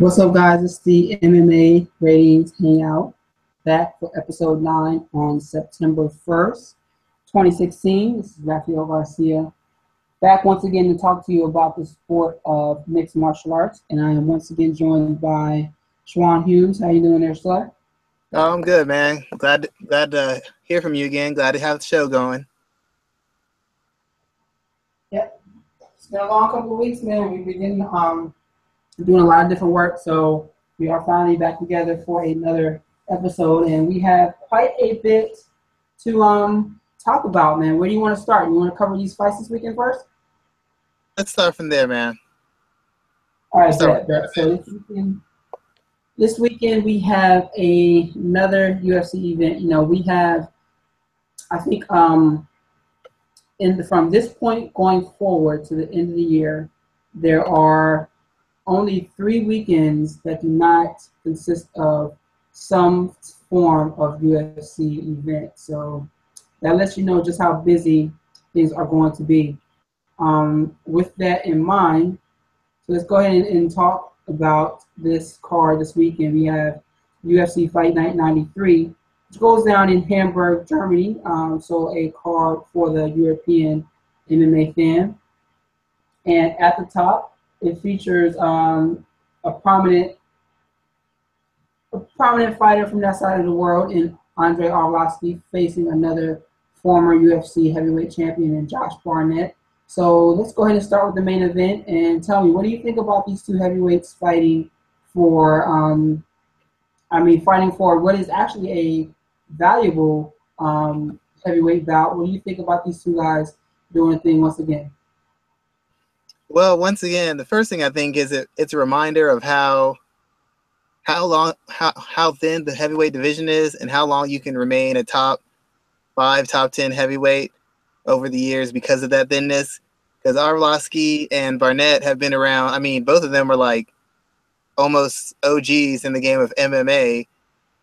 What's up, guys? It's the MMA Ratings Hangout back for episode 9 on September 1st, 2016. This is Rafael Garcia back once again to talk to you about the sport of mixed martial arts. And I am once again joined by Schwan Humes. How you doing there, sir? Oh, I'm good, man. Glad glad to hear from you again. Glad to have the show going. Yep. It's been a long couple of weeks, man. We've been um doing a lot of different work. So we are finally back together for another episode, and we have quite a bit to um talk about, man. Where do you want to start? You want to cover these fights this weekend first? Let's start from there, man. All right, bet, bet. so this weekend, this weekend we have a, another UFC event. You know, we have, I think, um, in the, from this point going forward to the end of the year, there are only three weekends that do not consist of some form of UFC event. So that lets you know just how busy things are going to be. Um, with that in mind, so let's go ahead and, talk about this card this weekend. We have UFC Fight Night 93, which goes down in Hamburg, Germany. Um, so a card for the European MMA fan. And at the top, it features um, a prominent a prominent fighter from that side of the world in Andre Arlovski facing another former UFC heavyweight champion in Josh Barnett. So let's go ahead and start with the main event and tell me what do you think about these two heavyweights fighting for um, I mean fighting for what is actually a valuable um, heavyweight bout. What do you think about these two guys doing a thing once again? Well, once again, the first thing I think is it, it's a reminder of how how long how how thin the heavyweight division is and how long you can remain a top five, top ten heavyweight over the years because of that thinness. Because Arlovski and Barnett have been around. I mean, both of them are like almost OGs in the game of MMA.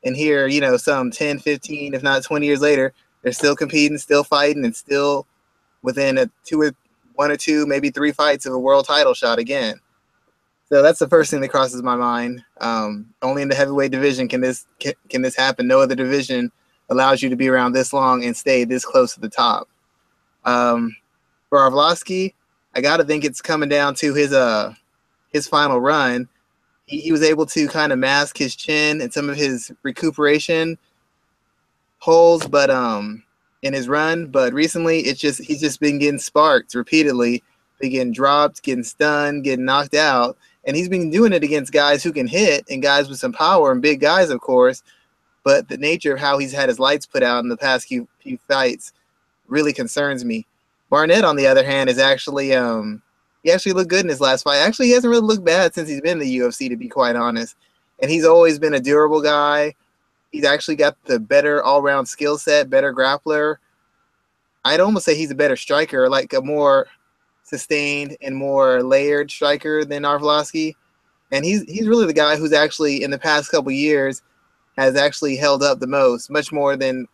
And here, you know, some 10, 15, if not 20 years later, they're still competing, still fighting, and still within a two or one or two, maybe three fights of a world title shot again. So that's the first thing that crosses my mind. Um, only in the heavyweight division can this can, can this happen. No other division allows you to be around this long and stay this close to the top. Um, for Arlovski, I got to think it's coming down to his uh his final run. He, he was able to kind of mask his chin and some of his recuperation holes, but um in his run, but recently it's just he's just been getting sparked repeatedly, getting dropped, getting stunned, getting knocked out, and he's been doing it against guys who can hit and guys with some power and big guys, of course. But the nature of how he's had his lights put out in the past few, few fights really concerns me. Barnett, on the other hand, is actually um he actually looked good in his last fight. Actually, he hasn't really looked bad since he's been in the UFC, to be quite honest. And he's always been a durable guy He's actually got the better all round skill set, better grappler. I'd almost say he's a better striker, like a more sustained and more layered striker than Arlovski. And he's he's really the guy who's actually in the past couple years has actually held up the most, much more than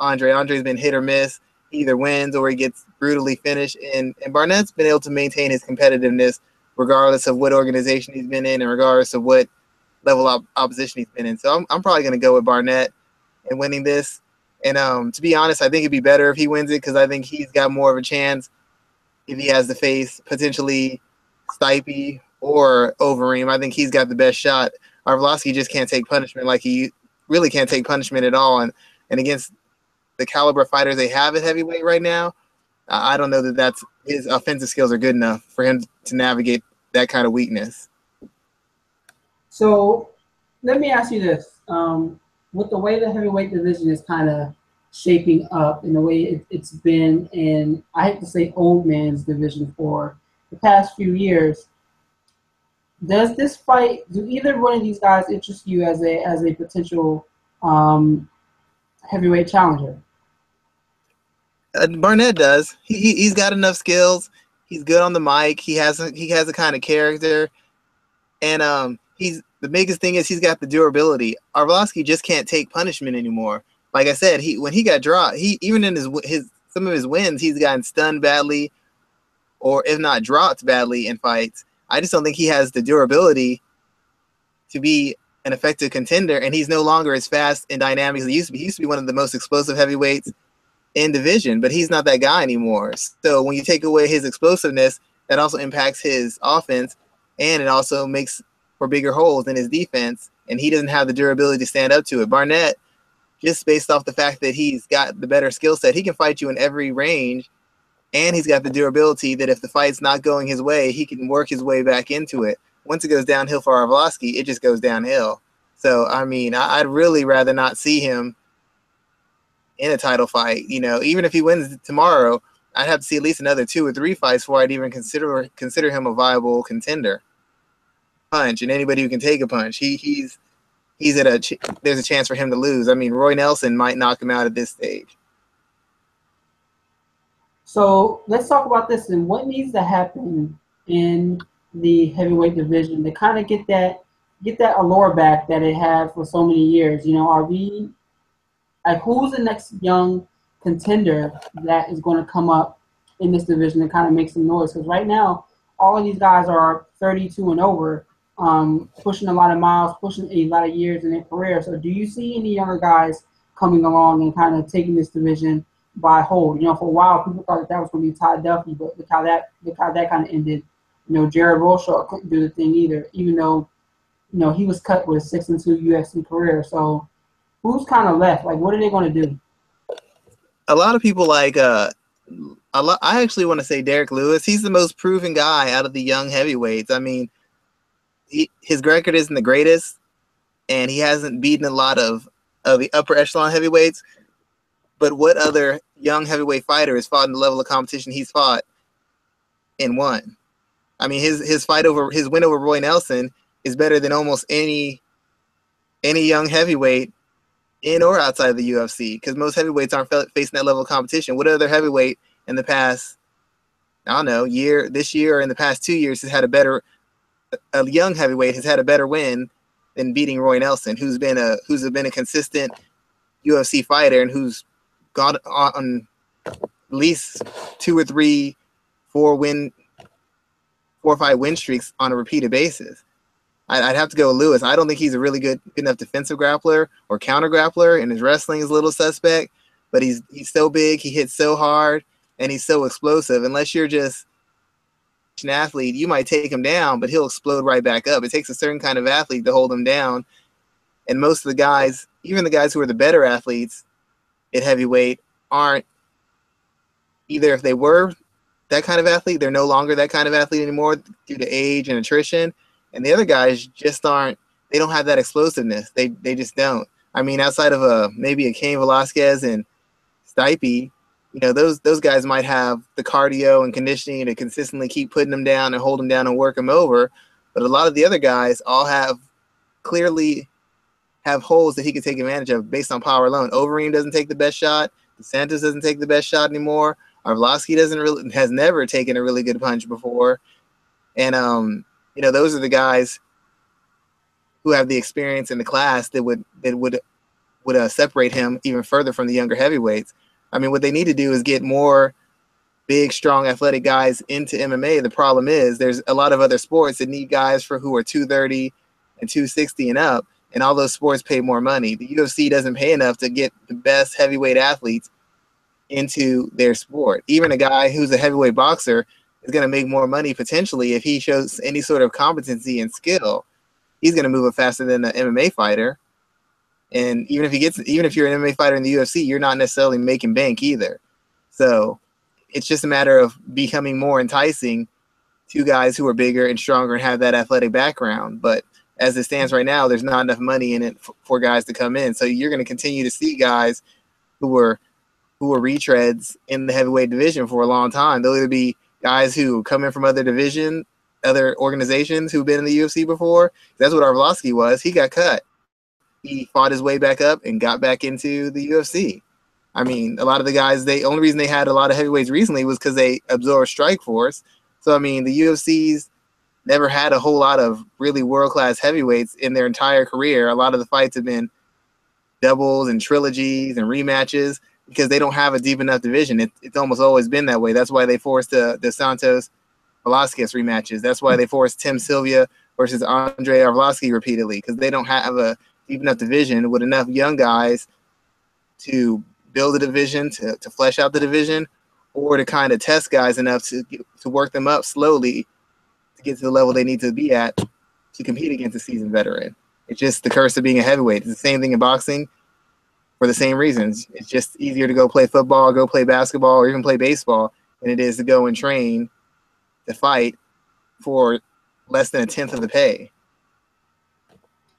Andre. Andre's been hit or miss, he either wins or he gets brutally finished. And and Barnett's been able to maintain his competitiveness regardless of what organization he's been in and regardless of what level of opposition he's been in. So I'm, I'm probably going to go with Barnett and winning this. And um, to be honest, I think it'd be better if he wins it because I think he's got more of a chance if he has to face potentially Stipe or Overeem. I think he's got the best shot. Arlovski just can't take punishment like he really can't take punishment at all. And and against the caliber fighters they have at heavyweight right now, I don't know that that's his offensive skills are good enough for him to navigate that kind of weakness. So let me ask you this. Um, with the way the heavyweight division is kind of shaping up and the way it, it's been in, I hate to say old man's division for the past few years, does this fight, do either one of these guys interest you as a, as a potential um, heavyweight challenger? Uh, Barnett does. He he's got enough skills. He's good on the mic. He has a, he has a kind of character, and um he's the biggest thing is he's got the durability. Arlovski just can't take punishment anymore. Like I said, he when he got dropped, he even in his his some of his wins, he's gotten stunned badly, or if not dropped badly in fights. I just don't think he has the durability to be an effective contender, and he's no longer as fast and dynamic as he used to be. He used to be one of the most explosive heavyweights in division, but he's not that guy anymore. So when you take away his explosiveness, that also impacts his offense, and it also makes for bigger holes in his defense. And he doesn't have the durability to stand up to it. Barnett, just based off the fact that he's got the better skill set, he can fight you in every range, and he's got the durability that if the fight's not going his way, he can work his way back into it. Once it goes downhill for Arlovski, it just goes downhill. So I mean, I'd really rather not see him in a title fight. You know, even if he wins tomorrow, I'd have to see at least another two or three fights before I'd even consider consider him a viable contender. Punch and anybody who can take a punch, he he's he's at a ch- there's a chance for him to lose. I mean, Roy Nelson might knock him out at this stage. So let's talk about this and what needs to happen in the heavyweight division to kind of get that get that allure back that it had for so many years. You know, are we like who's the next young contender that is going to come up in this division and kind of make some noise? Because right now, all of these guys are 32 and over, um, pushing a lot of miles, pushing a lot of years in their career. So, do you see any younger guys coming along and kind of taking this division by hold? You know, for a while, people thought that, that was going to be Todd Duffee, but look how that look how that kind of ended. You know, Jared Rosholt couldn't do the thing either, even though you know he was cut with a six and two UFC career. So who's kind of left? Like, what are they going to do? A lot of people like uh, a lot. I actually want to say Derrick Lewis. He's the most proven guy out of the young heavyweights. I mean, he, his record isn't the greatest, and he hasn't beaten a lot of of the upper echelon heavyweights. But what other young heavyweight fighter has fought in the level of competition he's fought and won? I mean, his his fight over his win over Roy Nelson is better than almost any any young heavyweight in or outside of the UFC because most heavyweights aren't facing that level of competition. What other heavyweight in the past, I don't know, year, this year or in the past two years has had a better, a young heavyweight has had a better win than beating Roy Nelson, who's been a who's been a consistent UFC fighter and who's got on at least two or three, four win, four or five win streaks on a repeated basis. I'd have to go with Lewis. I don't think he's a really good, good enough defensive grappler or counter grappler, and his wrestling is a little suspect. But he's he's so big, he hits so hard, and he's so explosive. Unless you're just athlete, you might take him down, but he'll explode right back up. It takes a certain kind of athlete to hold him down. And most of the guys, even the guys who are the better athletes at heavyweight, aren't either if they were that kind of athlete, they're no longer that kind of athlete anymore due to age and attrition and the other guys just aren't. They don't have that explosiveness. They they just don't. I mean, outside of a maybe a Cain Velasquez and Stipe, you know, those those guys might have the cardio and conditioning to consistently keep putting them down and hold them down and work them over. But a lot of the other guys all have clearly have holes that he can take advantage of based on power alone. Overeem doesn't take the best shot. Santos doesn't take the best shot anymore. Arlovski doesn't really has never taken a really good punch before. And um, you know, those are the guys who have the experience in the class that would that would would uh, separate him even further from the younger heavyweights. I mean, what they need to do is get more big, strong, athletic guys into MMA. The problem is there's a lot of other sports that need guys for who are 230 and 260 and up, and all those sports pay more money. The UFC doesn't pay enough to get the best heavyweight athletes into their sport. Even a guy who's a heavyweight boxer is going to make more money potentially if he shows any sort of competency and skill. He's going to move it faster than an MMA fighter. And even if he gets, even if you're an MMA fighter in the UFC, you're not necessarily making bank either. So it's just a matter of becoming more enticing to guys who are bigger and stronger and have that athletic background. But as it stands right now, there's not enough money in it for, for guys to come in. So you're going to continue to see guys who are who are retreads in the heavyweight division for a long time. They'll either be guys who come in from other division, other organizations who've been in the UFC before. That's what Arlovski was. He got cut. He fought his way back up and got back into the UFC. I mean, a lot of the guys, they only reason they had a lot of heavyweights recently was because they absorbed Strikeforce. So I mean, the UFC's never had a whole lot of really world class heavyweights in their entire career. A lot of the fights have been doubles and trilogies and rematches because they don't have a deep enough division. It, it's almost always been that way. That's why they forced the, the Santos Velasquez rematches. That's why they forced Tim Sylvia versus Andre Arlovski repeatedly because they don't have a deep enough division with enough young guys to build a division, to, to flesh out the division, or to kind of test guys enough to, to work them up slowly to get to the level they need to be at to compete against a seasoned veteran. It's just the curse of being a heavyweight. It's the same thing in boxing for the same reasons. It's just easier to go play football, go play basketball, or even play baseball than it is to go and train to fight for less than a tenth of the pay.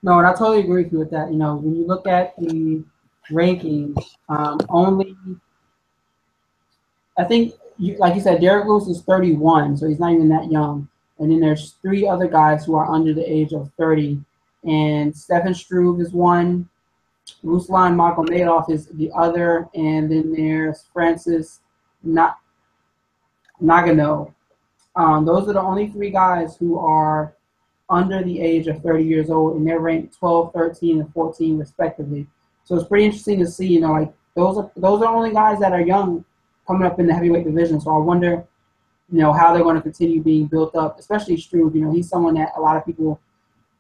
No, and I totally agree with you with that. You know, when you look at the rankings, um, only I think, you, like you said, Derrick Lewis is 31, so he's not even that young. And then there's three other guys who are under the age of 30, and Stefan Struve is one, Ruslan Magomedov is the other, and then there's Francis Na- Ngannou. Um, those are the only three guys who are under the age of 30 years old, and they're ranked 12, 13, and 14 respectively. So it's pretty interesting to see. You know, like those are those are only guys that are young coming up in the heavyweight division. So I wonder, you know, how they're going to continue being built up, especially Struve. You know, he's someone that a lot of people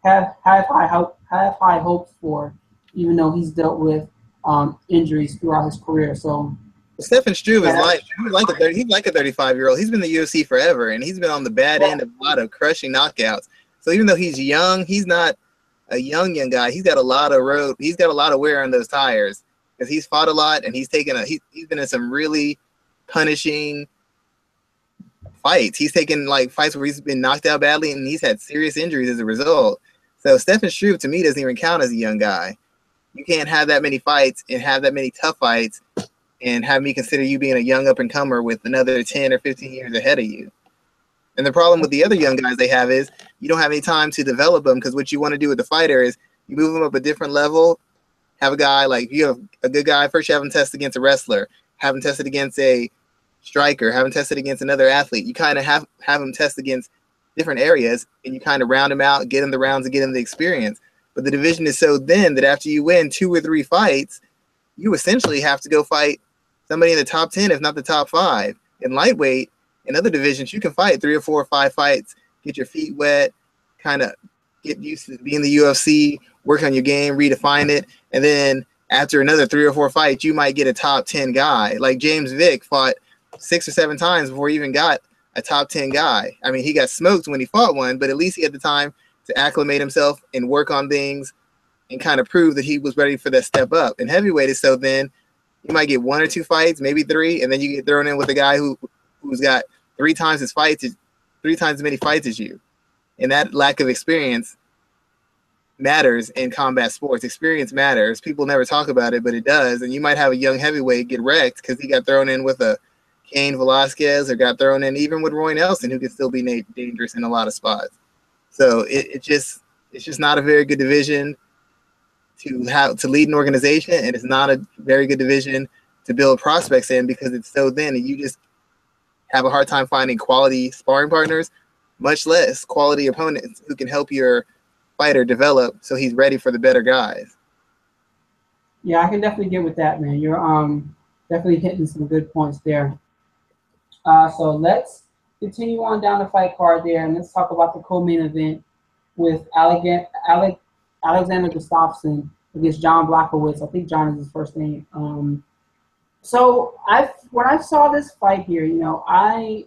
have have high hope have high hopes for, even though he's dealt with um, injuries throughout his career. So Stefan Struve is like he's like a 30, he's like a 35 year old. He's been in the UFC forever, and he's been on the bad end of a lot of crushing knockouts. So even though he's young, he's not a young young guy. He's got a lot of road. He's got a lot of wear on those tires because he's fought a lot and he's taken a he, he's been in some really punishing fights. He's taken like fights where he's been knocked out badly and he's had serious injuries as a result. So Stefan Struve to me doesn't even count as a young guy. You can't have that many fights and have that many tough fights and have me consider you being a young up and comer with another 10 or 15 years ahead of you. And the problem with the other young guys they have is you don't have any time to develop them because what you want to do with the fighter is you move them up a different level. Have a guy like you have a good guy first. You have him test against a wrestler. Have him tested against a striker. Have him tested against another athlete. You kind of have have him test against different areas, and you kind of round them out, get him the rounds, and get him the experience. But the division is so thin that after you win two or three fights, you essentially have to go fight somebody in the top ten, if not the top five. In lightweight, in other divisions, you can fight three or four or five fights, get your feet wet, kind of get used to being the UFC, work on your game, redefine it, and then after another three or four fights, you might get a top ten guy. Like James Vick fought six or seven times before he even got a top ten guy. I mean, he got smoked when he fought one, but at least he had the time to acclimate himself and work on things and kind of prove that he was ready for that step up. And heavyweight is so then you might get one or two fights, maybe three, and then you get thrown in with a guy who who's got three times as fights, three times as many fights as you, and that lack of experience matters in combat sports. Experience matters. People never talk about it, but it does. And you might have a young heavyweight get wrecked because he got thrown in with a Cain Velasquez or got thrown in even with Roy Nelson, who can still be dangerous in a lot of spots. So it, it just it's just not a very good division to have to lead an organization, and it's not a very good division to build prospects in because it's so thin, and you just have a hard time finding quality sparring partners, much less quality opponents who can help your fighter develop so he's ready for the better guys. Yeah, I can definitely get with that, man. You're um definitely hitting some good points there. Uh, so let's continue on down the fight card there, and let's talk about the co-main event with Alexander Alexander Gustafsson against John Blachowicz. I think John is his first name. Um, so I when I saw this fight here, you know, I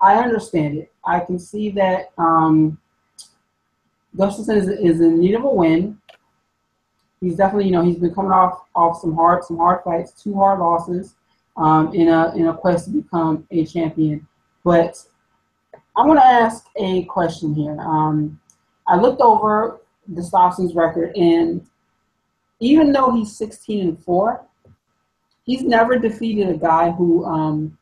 I understand it. I can see that um, Gustafsson is, is in need of a win. He's definitely, you know, he's been coming off off some hard some hard fights, two hard losses, um, in a in a quest to become a champion. But I want to ask a question here. Um, I looked over Gustafsson's record, and even though he's 16 and four, he's never defeated a guy who, um,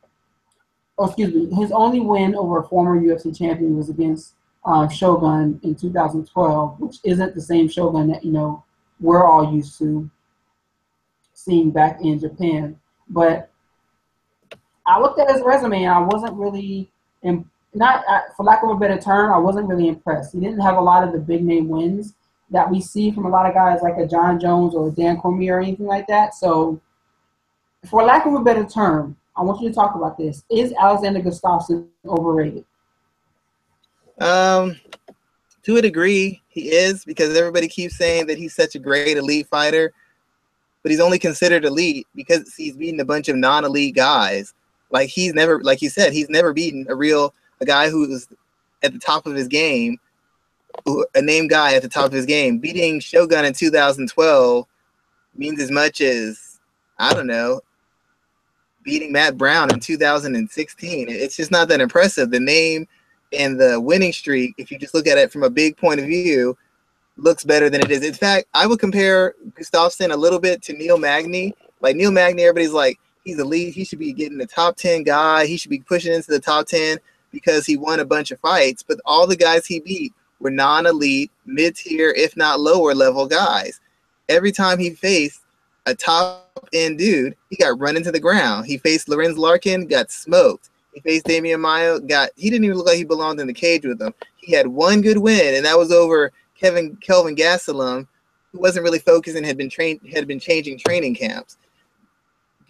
oh, excuse me, his only win over a former UFC champion was against uh, Shogun in 2012, which isn't the same Shogun that you know we're all used to seeing back in Japan. But I looked at his resume and I wasn't really, imp- not uh, for lack of a better term, I wasn't really impressed. He didn't have a lot of the big name wins that we see from a lot of guys like a Jon Jones or a Dan Cormier or anything like that. So for lack of a better term, I want you to talk about this. Is Alexander Gustafsson overrated? Um, to a degree, he is because everybody keeps saying that he's such a great elite fighter, but he's only considered elite because he's beaten a bunch of non-elite guys. Like he's never, like you said, he's never beaten a real a guy who's at the top of his game, a name guy at the top of his game. Beating Shogun in 2012 means as much as I don't know, beating Matt Brown in 2016. It's just not that impressive. The name and the winning streak, if you just look at it from a big point of view, looks better than it is. In fact, I would compare Gustafsson a little bit to Neil Magny. Like Neil Magny, everybody's like, he's elite. He should be getting the top 10 guy. He should be pushing into the top 10 because he won a bunch of fights. But all the guys he beat were non elite, mid tier, if not lower level guys. Every time he faced a top end dude, he got run into the ground. He faced Lorenz Larkin, got smoked. He faced Demian Maia, got he didn't even look like he belonged in the cage with them. He had one good win, and that was over Kevin Kelvin Gastelum, who wasn't really focused and had been trained had been changing training camps.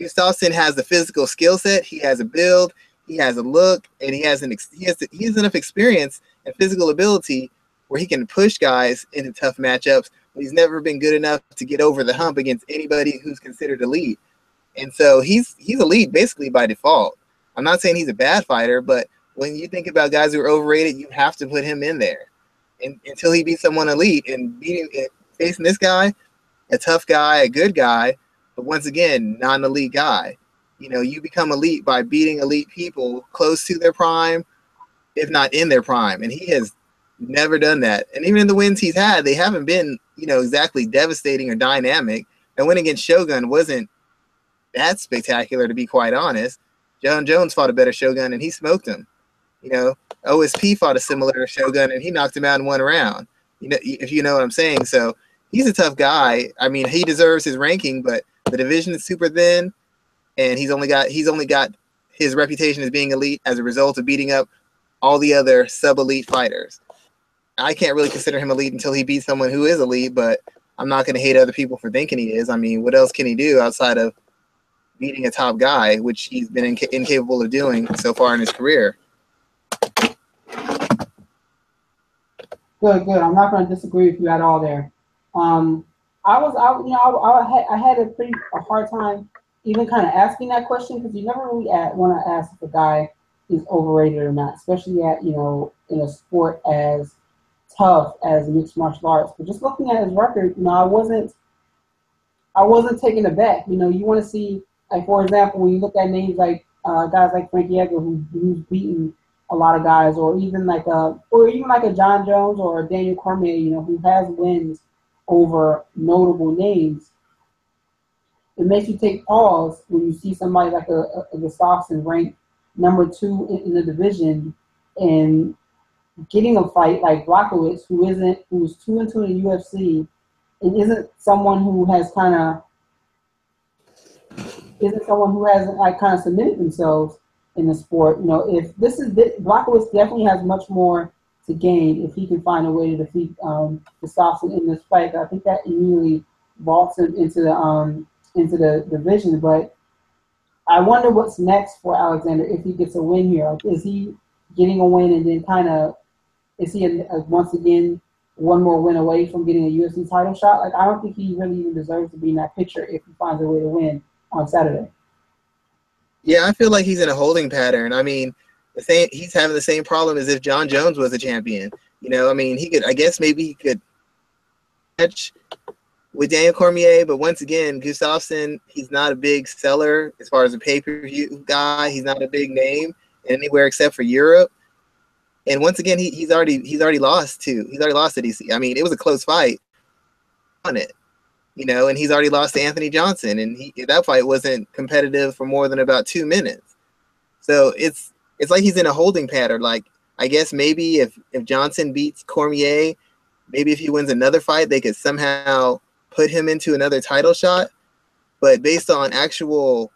Gustafsson has the physical skill set, he has a build, he has a look, and he has an he has he has enough experience and physical ability where he can push guys into tough matchups. He's never been good enough to get over the hump against anybody who's considered elite. And so he's he's elite basically by default. I'm not saying he's a bad fighter, but when you think about guys who are overrated, you have to put him in there. And until he beats someone elite and beating facing this guy, a tough guy, a good guy, but once again, not an elite guy. You know, you become elite by beating elite people close to their prime, if not in their prime. And he has never done that. And even in the wins he's had, they haven't been, you know, exactly devastating or dynamic. And win against Shogun wasn't that spectacular, to be quite honest. Jon Jones fought a better Shogun and he smoked him. You know, OSP fought a similar Shogun and he knocked him out in one round. You know, if you know what I'm saying. So he's a tough guy. I mean, he deserves his ranking, but the division is super thin, and he's only got he's only got his reputation as being elite as a result of beating up all the other sub elite fighters. I can't really consider him elite until he beats someone who is elite, but I'm not going to hate other people for thinking he is. I mean, what else can he do outside of beating a top guy, which he's been inca- incapable of doing so far in his career. Good, good. I'm not going to disagree with you at all there. Um, I was, I, you know, I, I, had, I had a pretty a hard time even kind of asking that question because you never really want to ask if a guy is overrated or not, especially at you know in a sport as tough as mixed martial arts. But just looking at his record, you know, I wasn't, I wasn't taken aback. You know, you want to see like for example, when you look at names like uh, guys like Frankie Edgar, who, who's beaten a lot of guys, or even like a, or even like a Jon Jones or a Daniel Cormier, you know, who has wins over notable names. It makes you take pause when you see somebody like a, a, a Gustafsson ranked number two in, in, the division and getting a fight like Blachowicz, who isn't, who's two and two in the UFC, and isn't someone who has kind of isn't someone who hasn't like kind of submitted themselves in the sport. You know, if this is this, Blachowicz definitely has much more to gain if he can find a way to defeat um, Gustafsson in this fight. But I think that immediately vaults him into the um, into the division. But I wonder what's next for Alexander if he gets a win here. Like, is he getting a win and then kind of is he once again one more win away from getting a UFC title shot? Like I don't think he really even deserves to be in that picture if he finds a way to win on Saturday. Yeah, I feel like he's in a holding pattern. I mean, the same he's having the same problem as if Jon Jones was a champion. You know, I mean, he could I guess maybe he could match with Daniel Cormier, but once again, Gustafsson, he's not a big seller as far as a pay-per-view guy. He's not a big name anywhere except for Europe. And once again, he, he's already he's already lost to he's already lost to DC. I mean, it was a close fight on it you know, and he's already lost to Anthony Johnson, and he, that fight wasn't competitive for more than about two minutes. So it's it's like he's in a holding pattern. Like I guess maybe if if Johnson beats Cormier, maybe if he wins another fight, they could somehow put him into another title shot. But based on actual,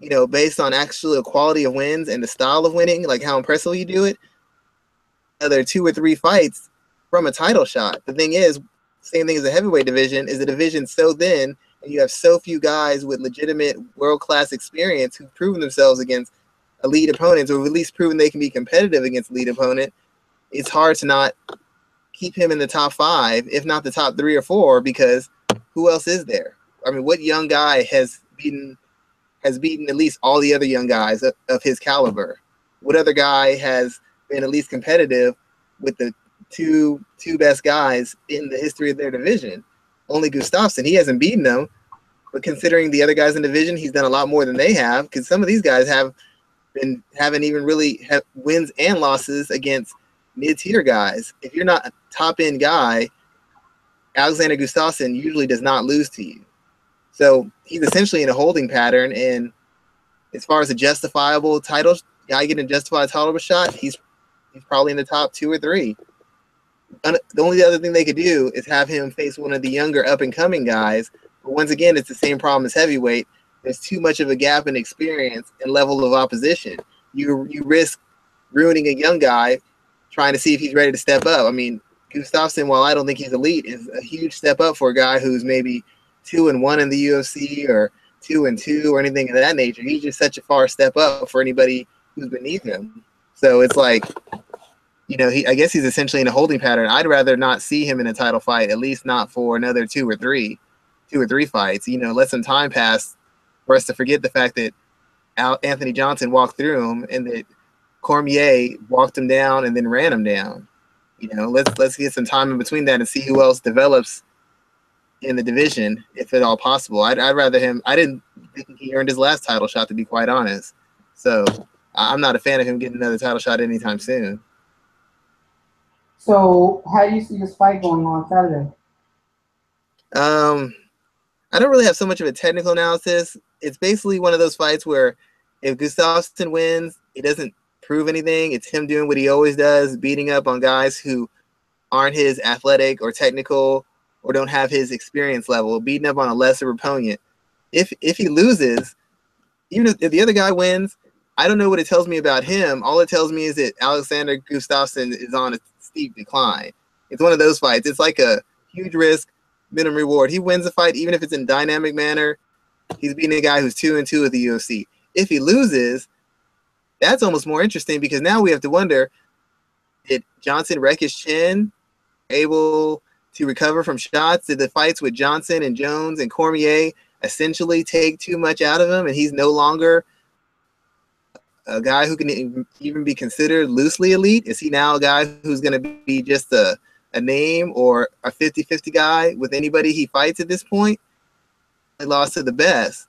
you know, based on actual quality of wins and the style of winning, like how impressive you do it, other two or three fights from a title shot. The thing is, same thing as the heavyweight division, is the division so thin and you have so few guys with legitimate world class experience who've proven themselves against elite opponents or at least proven they can be competitive against elite opponent. It's hard to not keep him in the top five, if not the top three or four, because who else is there? I mean, what young guy has beaten has beaten at least all the other young guys of, of his caliber? What other guy has been at least competitive with the two two best guys in the history of their division? Only Gustafsson. He hasn't beaten them, but considering the other guys in the division, he's done a lot more than they have. Because some of these guys have been haven't even really have wins and losses against mid tier guys. If you're not a top end guy, Alexander Gustafsson usually does not lose to you. So he's essentially in a holding pattern. And as far as a justifiable title guy getting a justified title shot, he's he's probably in the top two or three. The only other thing they could do is have him face one of the younger up and coming guys. But once again, it's the same problem as heavyweight. There's too much of a gap in experience and level of opposition. You you risk ruining a young guy trying to see if he's ready to step up. I mean, Gustafsson, while I don't think he's elite, is a huge step up for a guy who's maybe two and one in the UFC or two and two or anything of that nature. He's just such a far step up for anybody who's beneath him. So it's like, you know, he I guess he's essentially in a holding pattern. I'd rather not see him in a title fight, at least not for another two or three, two or three fights. You know, let some time pass for us to forget the fact that Al- Anthony Johnson walked through him and that Cormier walked him down and then ran him down. You know, let's let's get some time in between that and see who else develops in the division, if at all possible. I'd, I'd rather him. I didn't think he earned his last title shot, to be quite honest. So I'm not a fan of him getting another title shot anytime soon. So, how do you see this fight going on Saturday? Um, I don't really have so much of a technical analysis. It's basically one of those fights where if Gustafsson wins, he doesn't prove anything. It's him doing what he always does, beating up on guys who aren't his athletic or technical or don't have his experience level, beating up on a lesser opponent. If if he loses, even if, if the other guy wins, I don't know what it tells me about him. All it tells me is that Alexander Gustafsson is on a steep decline. It's one of those fights. It's like a huge risk, minimum reward. He wins the fight, even if it's in dynamic manner. He's beating a guy who's two and two at the UFC. If he loses, that's almost more interesting because now we have to wonder did Johnson wreck his chin, able to recover from shots? Did the fights with Johnson and Jones and Cormier essentially take too much out of him and he's no longer a guy who can even be considered loosely elite? Is he now a guy who's going to be just a, a name or a 50 50 guy with anybody he fights at this point? He lost to the best.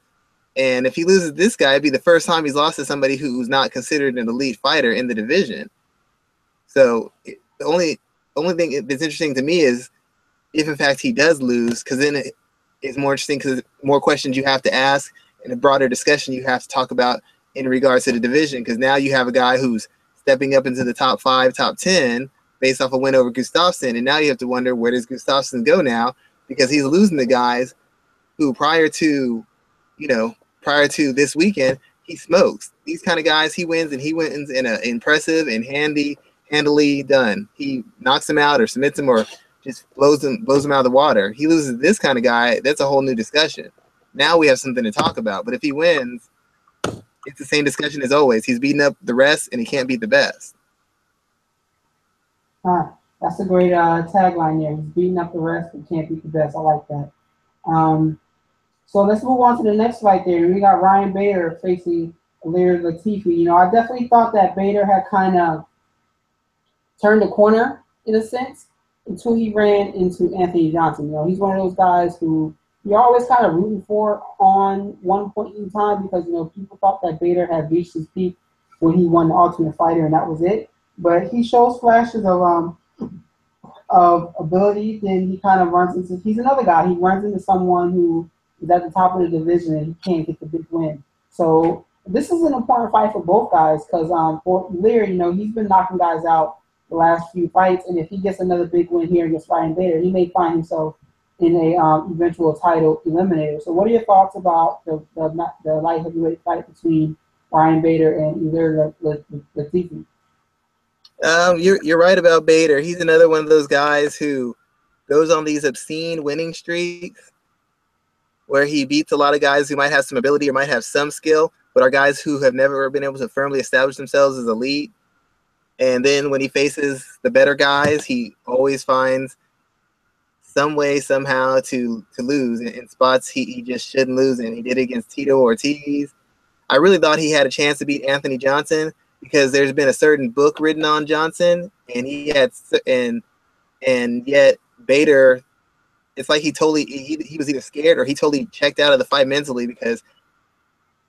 And if he loses this guy, it'd be the first time he's lost to somebody who's not considered an elite fighter in the division. So the only only thing that's interesting to me is if in fact he does lose, because then it is more interesting because more questions you have to ask and a broader discussion you have to talk about in regards to the division. Because now you have a guy who's stepping up into the top five, top ten based off a win over Gustafsson, and now you have to wonder where does Gustafsson go now because he's losing the guys who prior to, you know, prior to this weekend, he smokes. These kind of guys, he wins and he wins in an impressive and handy, handily done. He knocks him out or submits him or just blows him blows him out of the water. He loses this kind of guy, that's a whole new discussion. Now we have something to talk about. But if he wins, it's the same discussion as always. He's beating up the rest and he can't beat the best. Huh. That's a great uh, tagline there. He's beating up the rest and can't beat the best. I like that. Um, so let's move on to the next fight there. We got Ryan Bader facing Ilir Latifi. You know, I definitely thought that Bader had kind of turned the corner in a sense until he ran into Anthony Johnson. You know, he's one of those guys who you're always kind of rooting for on one point in time because, you know, people thought that Bader had reached his peak when he won the Ultimate Fighter and that was it. But he shows flashes of um of ability, then he kind of runs into he's another guy. He runs into someone who is at the top of the division and he can't get the big win. So this is an important fight for both guys because um, for Lear, you know, he's been knocking guys out the last few fights, and if he gets another big win here against Ryan Bader, he may find himself in a um, eventual title eliminator. So, what are your thoughts about the the, the light heavyweight fight between Ryan Bader and Ilir Latifi? Um, you're you're right about Bader. He's another one of those guys who goes on these obscene winning streaks where he beats a lot of guys who might have some ability or might have some skill, but are guys who have never been able to firmly establish themselves as elite. And then when he faces the better guys, he always finds some way somehow to to lose in, in spots he, he just shouldn't lose and He did it against Tito Ortiz. I really thought he had a chance to beat Anthony Johnson because there's been a certain book written on Johnson, and he had and and yet Bader, it's like he totally he, he was either scared or he totally checked out of the fight mentally because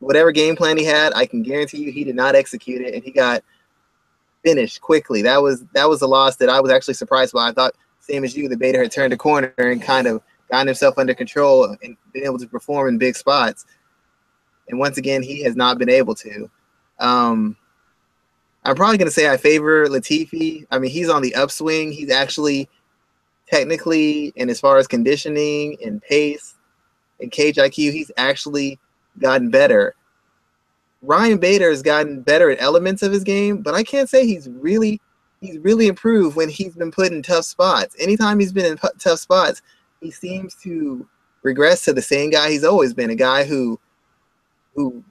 whatever game plan he had, I can guarantee you he did not execute it, and he got finished quickly. That was that was a loss that I was actually surprised by. I thought same as you, the Bader had turned a corner and kind of gotten himself under control and been able to perform in big spots. And once again, he has not been able to. Um, I'm probably going to say I favor Latifi. I mean, he's on the upswing. He's actually technically, and as far as conditioning and pace and cage IQ, he's actually gotten better. Ryan Bader has gotten better at elements of his game, but I can't say he's really he's really improved when he's been put in tough spots. Anytime he's been in tough spots, he seems to regress to the same guy he's always been, a guy who who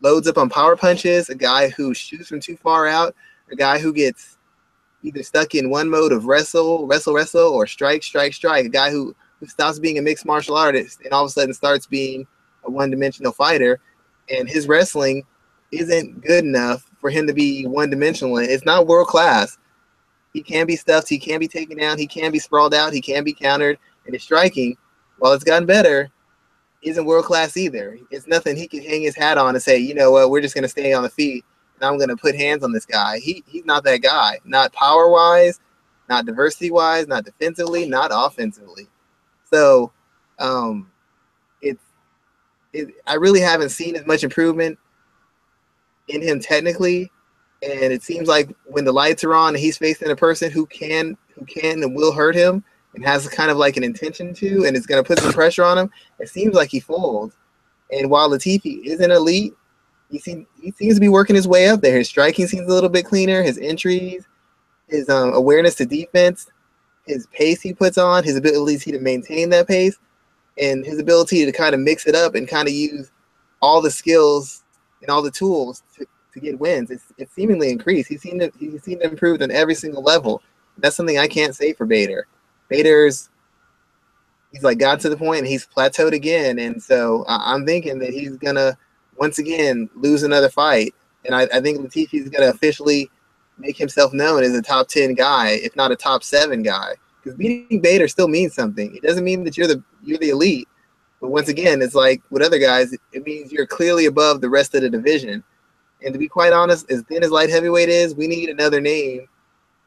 loads up on power punches, a guy who shoots from too far out, a guy who gets either stuck in one mode of wrestle, wrestle, wrestle, or strike, strike, strike, a guy who, who stops being a mixed martial artist and all of a sudden starts being a one dimensional fighter. And his wrestling isn't good enough for him to be one dimensional. It's not world class. He can be stuffed. He can be taken down. He can be sprawled out. He can be countered. And his striking, while it's gotten better, isn't world class either. It's nothing he can hang his hat on and say, you know what, we're just going to stay on the feet and I'm going to put hands on this guy. He he's not that guy. Not power wise, not diversity wise, not defensively, not offensively. So, um, it's it, I really haven't seen as much improvement in him technically and it seems like when the lights are on and he's facing a person who can who can and will hurt him and has kind of like an intention to and is going to put some pressure on him, it seems like he folds. And while Latifi isn't elite, he seems he seems to be working his way up there. His striking seems a little bit cleaner. His entries, his um, awareness to defense, his pace he puts on, his ability to maintain that pace, and his ability to kind of mix it up and kind of use all the skills and all the tools to, to get wins. It's, it's seemingly increased. He's seen he's seen improved on every single level. That's something I can't say for Bader. Bader's he's like got to the point and he's plateaued again, and so I'm thinking that he's gonna once again lose another fight. And I, I think Latifi's gonna officially make himself known as a top ten guy, if not a top seven guy. Because beating Bader still means something. It doesn't mean that you're the you're the elite. But once again, it's like with other guys, it means you're clearly above the rest of the division. And to be quite honest, as thin as light heavyweight is, we need another name,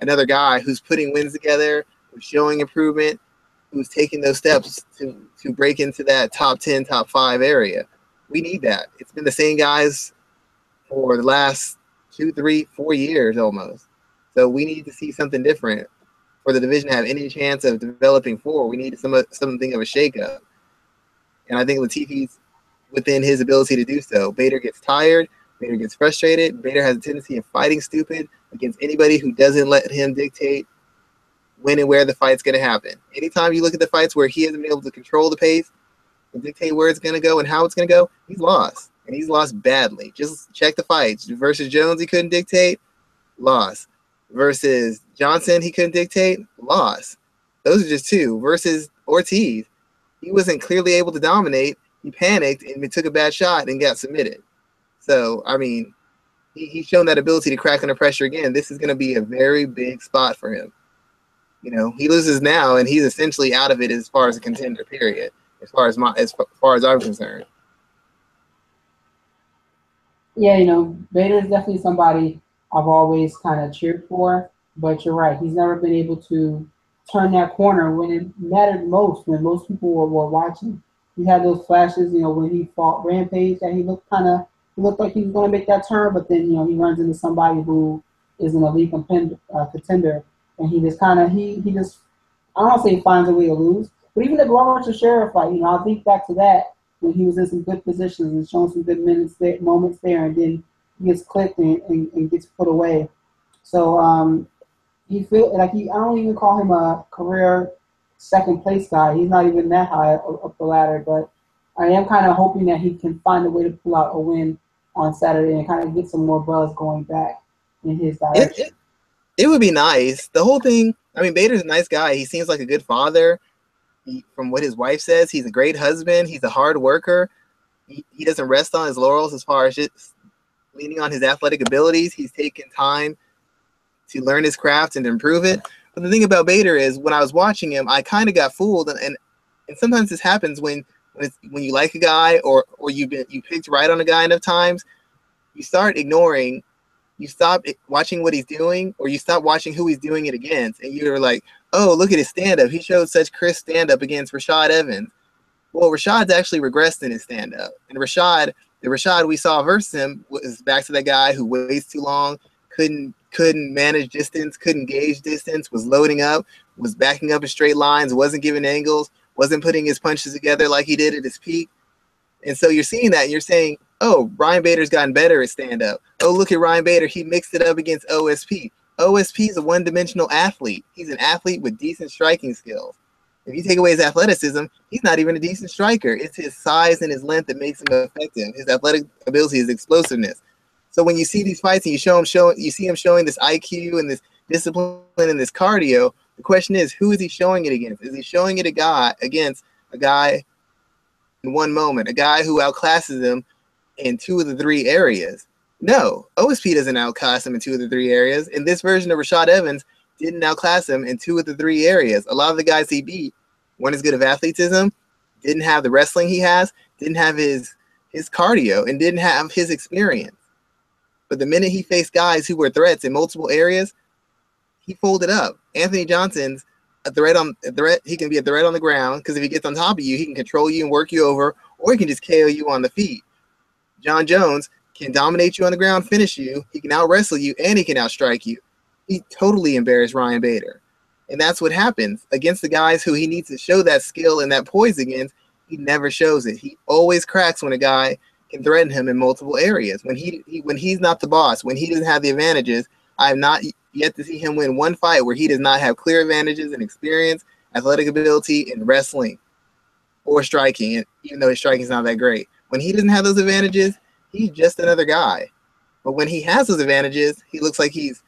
another guy who's putting wins together, who's showing improvement, who's taking those steps to to break into that top 10, top five area. We need that. It's been the same guys for the last two, three, four years almost. So we need to see something different for the division to have any chance of developing forward. We need some something of a shakeup. And I think Latifi's within his ability to do so. Bader gets tired. Bader gets frustrated. Bader has a tendency of fighting stupid against anybody who doesn't let him dictate when and where the fight's going to happen. Anytime you look at the fights where he hasn't been able to control the pace and dictate where it's going to go and how it's going to go, he's lost. And he's lost badly. Just check the fights. Versus Jones, he couldn't dictate, lost. Versus Johnson, he couldn't dictate, lost. Those are just two. Versus Ortiz, he wasn't clearly able to dominate. He panicked and took a bad shot and got submitted. So, I mean, he, he's shown that ability to crack under pressure again. This is going to be a very big spot for him. You know, he loses now, and he's essentially out of it as far as a contender. Period. As far as my, as far as I'm concerned. Yeah, you know, Bader is definitely somebody I've always kind of cheered for. But you're right; he's never been able to turn that corner when it mattered most, when most people were, were watching. He had those flashes, you know, when he fought Rampage, that he looked kind of looked like he was going to make that turn, but then you know he runs into somebody who is an elite contender, uh, contender and he just kind of he he just I don't say he finds a way to lose, but even the Glover Teixeira fight, you know, I think back to that when he was in some good positions and showing some good minutes there, moments there, and then he gets clipped and, and, and gets put away. So um, he feel like he I don't even call him a career second place guy. He's not even that high up the ladder, but I am kind of hoping that he can find a way to pull out a win on Saturday and kind of get some more buzz going back in his direction. It, it, It would be nice. The whole thing. I mean, Bader's a nice guy. He seems like a good father. He, from what his wife says, he's a great husband. He's a hard worker. He, he doesn't rest on his laurels as far as just leaning on his athletic abilities. He's taken time to learn his craft and improve it. But the thing about Bader is, when I was watching him, I kind of got fooled, and, and and sometimes this happens when when, you like a guy or or you've been you picked right on a guy enough times, you start ignoring, you stop watching what he's doing, or you stop watching who he's doing it against, and you're like, oh, look at his stand up. He showed such crisp stand up against Rashad Evans. Well, Rashad's actually regressed in his stand up, and Rashad, the Rashad we saw versus him was back to that guy who waits too long, couldn't couldn't manage distance, couldn't gauge distance, was loading up, was backing up in straight lines, wasn't giving angles, wasn't putting his punches together like he did at his peak. And so you're seeing that and you're saying, oh, Ryan Bader's gotten better at stand up. Oh, look at Ryan Bader. He mixed it up against OSP. OSP is a one dimensional athlete. He's an athlete with decent striking skills. If you take away his athleticism, he's not even a decent striker. It's his size and his length that makes him effective. His athletic ability, his explosiveness. So when you see these fights and you show him showing, you see him showing this IQ and this discipline and this cardio. The question is, who is he showing it against? Is he showing it a guy against a guy in one moment, a guy who outclasses him in two of the three areas? No, OSP doesn't outclass him in two of the three areas. And this version of Rashad Evans didn't outclass him in two of the three areas. A lot of the guys he beat weren't as good of athleticism, didn't have the wrestling he has, didn't have his his cardio, and didn't have his experience. But the minute he faced guys who were threats in multiple areas, he folded up. Anthony Johnson's a threat on a threat. He can be a threat on the ground because if he gets on top of you, he can control you and work you over, or he can just KO you on the feet. Jon Jones can dominate you on the ground, finish you. He can out wrestle you, and he can outstrike you. He totally embarrassed Ryan Bader, and that's what happens against the guys who he needs to show that skill and that poise against. He never shows it. He always cracks when a guy can threaten him in multiple areas. When he, he when he's not the boss, when he doesn't have the advantages, I have not yet to see him win one fight where he does not have clear advantages in experience, athletic ability, and wrestling or striking, even though his striking is not that great. When he doesn't have those advantages, he's just another guy. But when he has those advantages, he looks like he's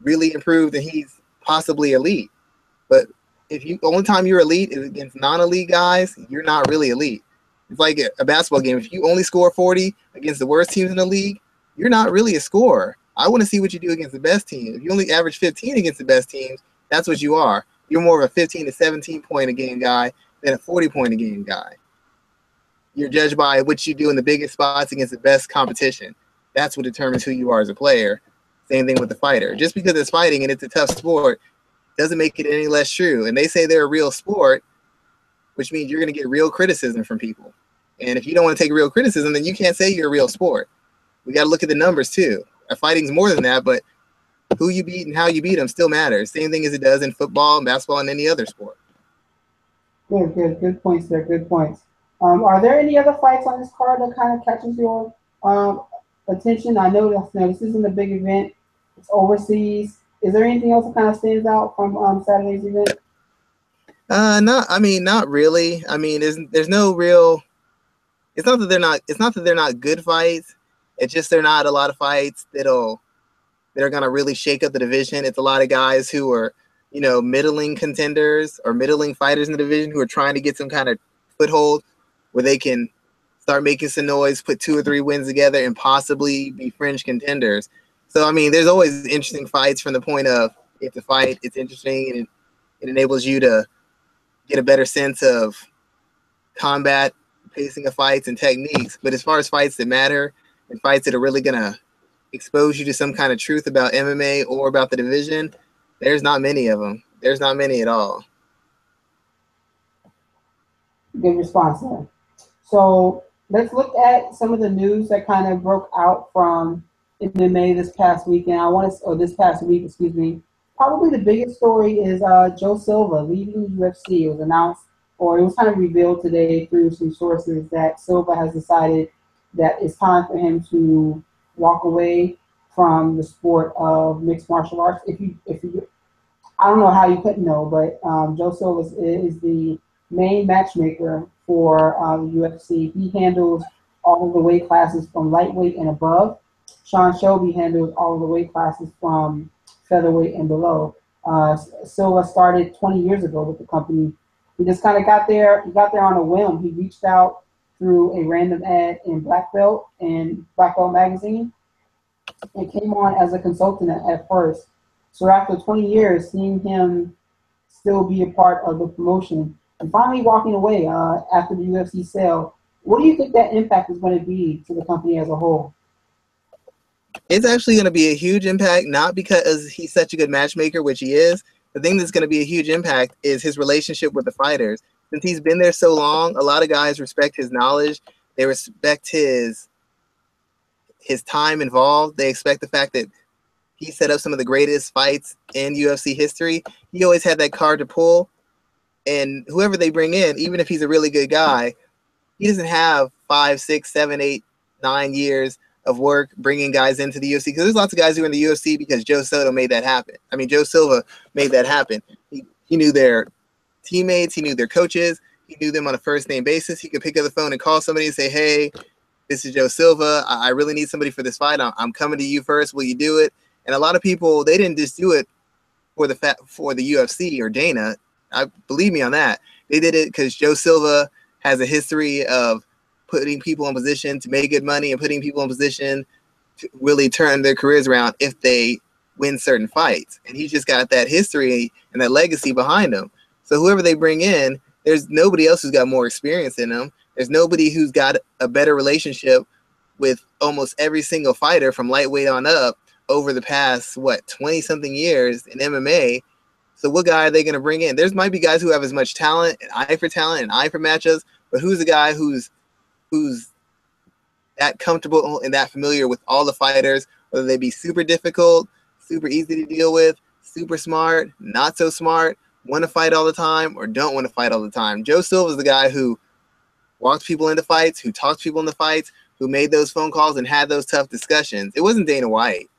really improved and he's possibly elite. But if you only time you're elite is against non-elite guys, you're not really elite. It's like a basketball game. If you only score 40 against the worst teams in the league, you're not really a scorer. I want to see what you do against the best team. If you only average 15 against the best teams, that's what you are. You're more of a 15 to 17 point a game guy than a 40 point a game guy. You're judged by what you do in the biggest spots against the best competition. That's what determines who you are as a player. Same thing with the fighter. Just because it's fighting and it's a tough sport doesn't make it any less true. And they say they're a real sport, which means you're going to get real criticism from people. And if you don't want to take real criticism, then you can't say you're a real sport. We got to look at the numbers too. Fighting's more than that, but who you beat and how you beat them still matters. Same thing as it does in football and basketball and any other sport. Good, good, good points there. Good points. Um, are there any other fights on this card that kind of catches your um, attention? I know that you know, this isn't a big event. It's overseas. Is there anything else that kind of stands out from um, Saturday's event? Uh, not. I mean, not really. I mean, there's there's no real it's not that they're not it's not that they're not good fights. It's just they're not a lot of fights that'll that are gonna really shake up the division. It's a lot of guys who are, you know, middling contenders or middling fighters in the division who are trying to get some kind of foothold where they can start making some noise, put two or three wins together, and possibly be fringe contenders. So I mean, there's always interesting fights from the point of if the fight it's interesting and it, it enables you to get a better sense of combat pacing of fights and techniques. But as far as fights that matter fights that are really gonna expose you to some kind of truth about MMA or about the division, there's not many of them. There's not many at all. Good response there. So let's look at some of the news that kind of broke out from MMA this past weekend. I want to, or this past week, excuse me. Probably the biggest story is uh, Joe Silva leaving UFC. It was announced or it was kind of revealed today through some sources that Silva has decided that it's time for him to walk away from the sport of mixed martial arts. If you, if you, I don't know how you couldn't know, but um, Joe Silva is, the main matchmaker for uh, the UFC. He handles all of the weight classes from lightweight and above. Sean Shelby handles all of the weight classes from featherweight and below. Uh, Silva started 20 years ago with the company. He just kind of got there. He got there on a whim. He reached out through a random ad in Black Belt and Black Belt magazine, and came on as a consultant at, first. So after 20 years, seeing him still be a part of the promotion and finally walking away uh, after the UFC sale, what do you think that impact is going to be to the company as a whole? It's actually going to be a huge impact, not because he's such a good matchmaker, which he is. The thing that's going to be a huge impact is his relationship with the fighters. Since he's been there so long, a lot of guys respect his knowledge. They respect his his time involved. They expect the fact that he set up some of the greatest fights in UFC history. He always had that card to pull. And whoever they bring in, even if he's a really good guy, he doesn't have five, six, seven, eight, nine years of work bringing guys into the UFC because there's lots of guys who are in the UFC because Joe Soto made that happen. I mean, Joe Silva made that happen. He, he knew their teammates, he knew their coaches, he knew them on a first name basis. He could pick up the phone and call somebody and say, "Hey, this is Joe Silva. I, I really need somebody for this fight. I'm, I'm coming to you first. Will you do it?" And a lot of people they didn't just do it for the for the UFC or Dana. I believe me on that. They did it because Joe Silva has a history of putting people in position to make good money and putting people in position to really turn their careers around if they win certain fights. And he's just got that history and that legacy behind him. So whoever they bring in, there's nobody else who's got more experience in them. There's nobody who's got a better relationship with almost every single fighter from lightweight on up over the past what 20 something years in MMA. So what guy are they going to bring in? There's might be guys who have as much talent, and eye for talent, and eye for matchups, but who's the guy who's who's that comfortable and that familiar with all the fighters, whether they be super difficult, super easy to deal with, super smart, not so smart, want to fight all the time, or don't want to fight all the time. Joe Silva is the guy who walked people into fights, who talked people into fights, who made those phone calls and had those tough discussions. It wasn't Dana White.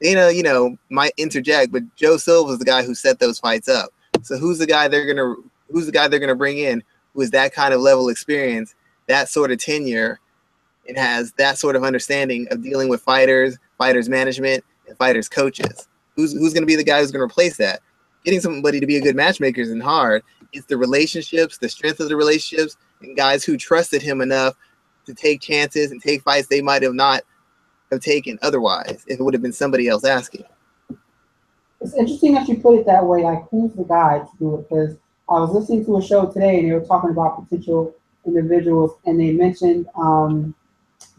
Dana, you know, might interject, but Joe Silva is the guy who set those fights up. So who's the guy they're gonna who's the guy they're gonna bring in who is that kind of level experience, that sort of tenure, and has that sort of understanding of dealing with fighters, fighters management, and fighters coaches? Who's who's gonna be the guy who's gonna replace that? Getting somebody to be a good matchmaker isn't hard. It's the relationships, the strength of the relationships, and guys who trusted him enough to take chances and take fights they might have not have taken otherwise if it would have been somebody else asking. It's interesting that you put it that way. Like, who's the guy to do it? Because I was listening to a show today, and they were talking about potential individuals, and they mentioned um,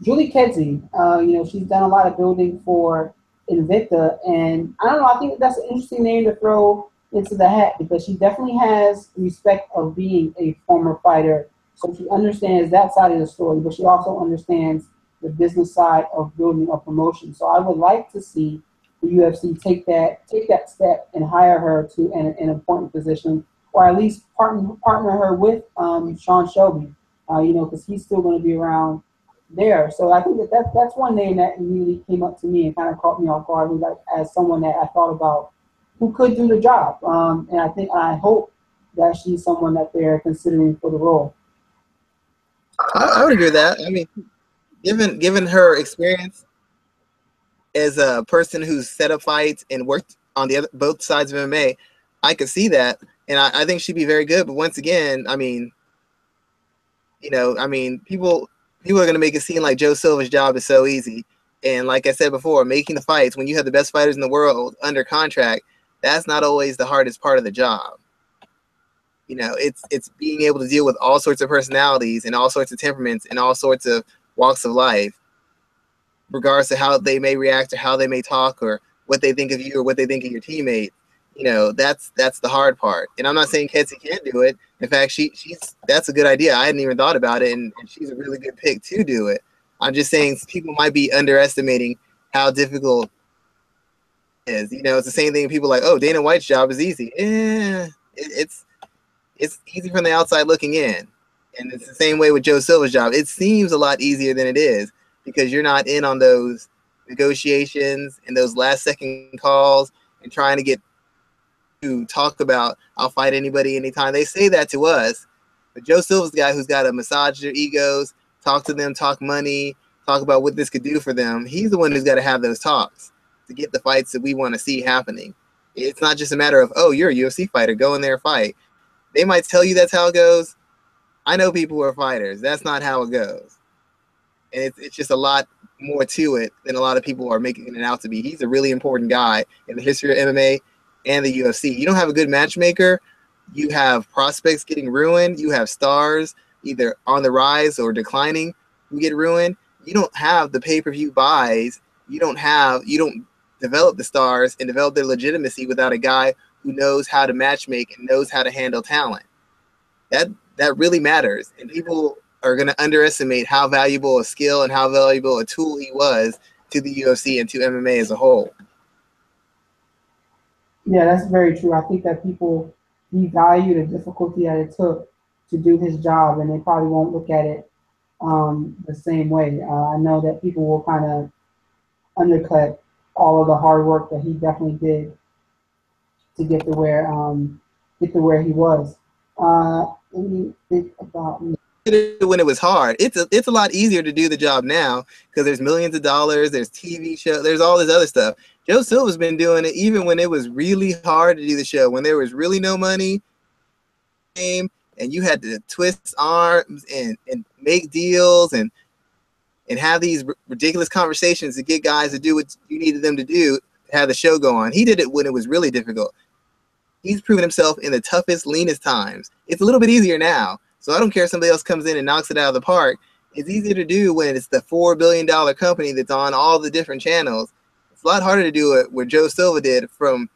Julie Kedzie. Uh, you know, she's done a lot of building for Invicta, and I don't know. I think that's an interesting name to throw into the hat because she definitely has respect of being a former fighter. So she understands that side of the story, but she also understands the business side of building a promotion. So I would like to see the UFC take that take that step and hire her to an, an important position, or at least partner partner her with um, Sean Shelby. Uh, you know, because he's still going to be around there. So I think that, that that's one name that immediately came up to me and kind of caught me off guard, like as someone that I thought about who could do the job. Um, and I think I hope that she's someone that they're considering for the role. I, I would agree with that. I mean, given given her experience as a person who's set up fights and worked on the other both sides of MMA, I could see that, and I, I think she'd be very good. But once again, I mean, you know, I mean, people people are going to make it seem like Joe Silva's job is so easy. And like I said before, making the fights when you have the best fighters in the world under contract, that's not always the hardest part of the job. You know, it's it's being able to deal with all sorts of personalities and all sorts of temperaments and all sorts of walks of life, regardless of how they may react or how they may talk or what they think of you or what they think of your teammate. You know, that's that's the hard part. And I'm not saying Kedzie can't do it. In fact, she she's that's a good idea. I hadn't even thought about it, and, and she's a really good pick to do it. I'm just saying people might be underestimating how difficult is. You know, it's the same thing. People like, oh, Dana White's job is easy. Eh, it, it's it's easy from the outside looking in. And it's the same way with Joe Silva's job. It seems a lot easier than it is because you're not in on those negotiations and those last second calls and trying to get to talk about I'll fight anybody anytime. They say that to us. But Joe Silva's the guy who's got to massage their egos, talk to them, talk money, talk about what this could do for them. He's the one who's got to have those talks to get the fights that we want to see happening. It's not just a matter of, oh, you're a UFC fighter, go in there fight. They might tell you that's how it goes. I know people who are fighters. That's not how it goes. And it's, it's just a lot more to it than a lot of people are making it out to be. He's a really important guy in the history of MMA and the UFC. You don't have a good matchmaker, you have prospects getting ruined, you have stars either on the rise or declining who get ruined. You don't have the pay-per-view buys. You don't have you don't develop the stars and develop their legitimacy without a guy who knows how to matchmake and knows how to handle talent. That that really matters. And people are going to underestimate how valuable a skill and how valuable a tool he was to the UFC and to MMA as a whole. Yeah, that's very true. I think that people devalue the difficulty that it took to do his job, and they probably won't look at it um, the same way. Uh, I know that people will kind of undercut all of the hard work that he definitely did to get to where um, get to where he was. Uh, me think about when it was hard. It's a, it's a lot easier to do the job now because there's millions of dollars, there's TV show, there's all this other stuff. Joe Silva's been doing it even when it was really hard to do the show, when there was really no money, and you had to twist arms and, and make deals and and have these ridiculous conversations to get guys to do what you needed them to do have the show go on. He did it when it was really difficult. He's proven himself in the toughest, leanest times. It's a little bit easier now so I don't care if somebody else comes in and knocks it out of the park. It's easier to do when it's the four billion dollar company that's on all the different channels. It's a lot harder to do it what Joe Silva did from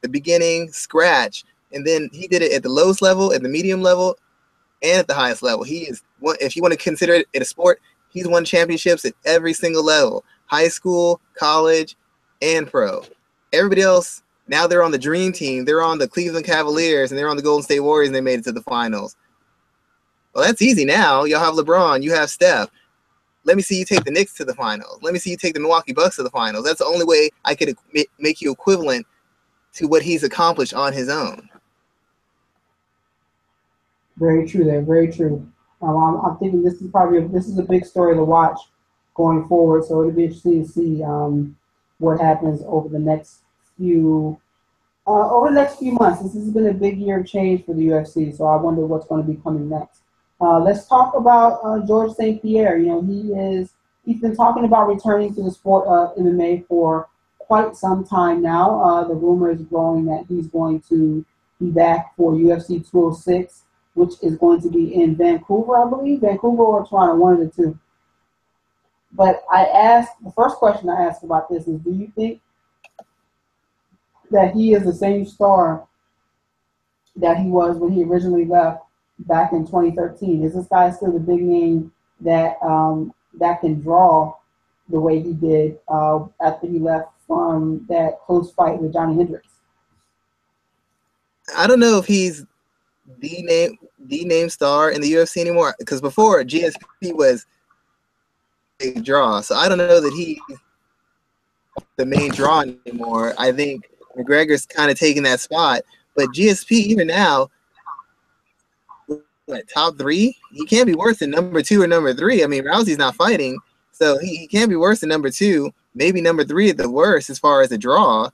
the beginning, scratch, and then he did it at the lowest level, at the medium level, and at the highest level. He is. If you want to consider it a sport, he's won championships at every single level: high school, college, and pro. Everybody else now they're on the dream team. They're on the Cleveland Cavaliers and they're on the Golden State Warriors and they made it to the finals. Well, that's easy now. You'll have LeBron, you have Steph. Let me see you take the Knicks to the finals. Let me see you take the Milwaukee Bucks to the finals. That's the only way I could make you equivalent to what he's accomplished on his own. Very true. There, very true. Um, I'm, I'm, thinking this is probably a, this is a big story to watch going forward. So it'll be interesting to see um, what happens over the next few uh, over the next few months. This has been a big year of change for the UFC. So I wonder what's going to be coming next. Uh, let's talk about uh, George St. Pierre. You know, he is he's been talking about returning to the sport of MMA for quite some time now. Uh, the rumor is growing that he's going to be back for UFC 206, which is going to be in Vancouver, I believe, Vancouver or Toronto, one of the two. But I asked the first question I asked about this is, do you think that he is the same star that he was when he originally left back in 2013. Is this guy still the big name that um, that can draw the way he did uh, after he left from that close fight with Johnny Hendricks? I don't know if he's the name the name star in the UFC anymore because before GSP was a draw, so I don't know that he's the main draw anymore. I think McGregor's kind of taking that spot, but GSP even now what, top three? He can't be worse than number two or number three. I mean, Rousey's not fighting, so he, he can't be worse than number two, maybe number three at the worst as far as a draw.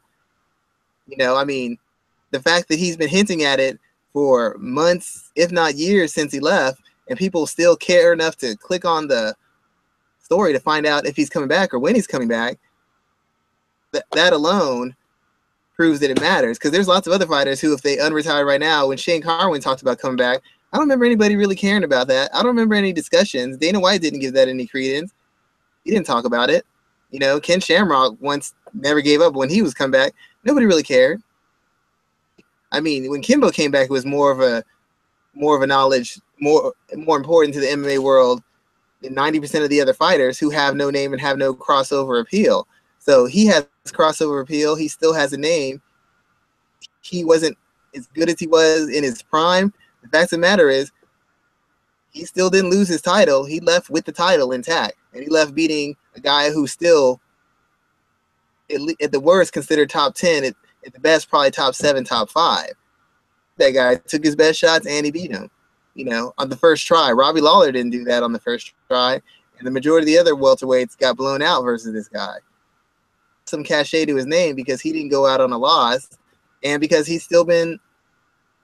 You know, I mean, the fact that he's been hinting at it for months, if not years, since he left, and people still care enough to click on the story to find out if he's coming back or when he's coming back, that, that alone proves that it matters. Because there's lots of other fighters who, if they unretire right now, when Shane Carwin talked about coming back, I don't remember anybody really caring about that. I don't remember any discussions. Dana White didn't give that any credence. He didn't talk about it. You know, Ken Shamrock once never gave up when he was come back. Nobody really cared. I mean, when Kimbo came back, it was more of a more of a knowledge, more more important to the MMA world than 90% of the other fighters who have no name and have no crossover appeal. So he has crossover appeal. He still has a name. He wasn't as good as he was in his prime, the fact of the matter is, he still didn't lose his title. He left with the title intact, and he left beating a guy who still, at, the worst, considered top ten. At the best, probably top seven, top five. That guy took his best shots and he beat him. You know, on the first try. Robbie Lawler didn't do that on the first try, and the majority of the other welterweights got blown out versus this guy. some cachet to his name because he didn't go out on a loss, and because he's still been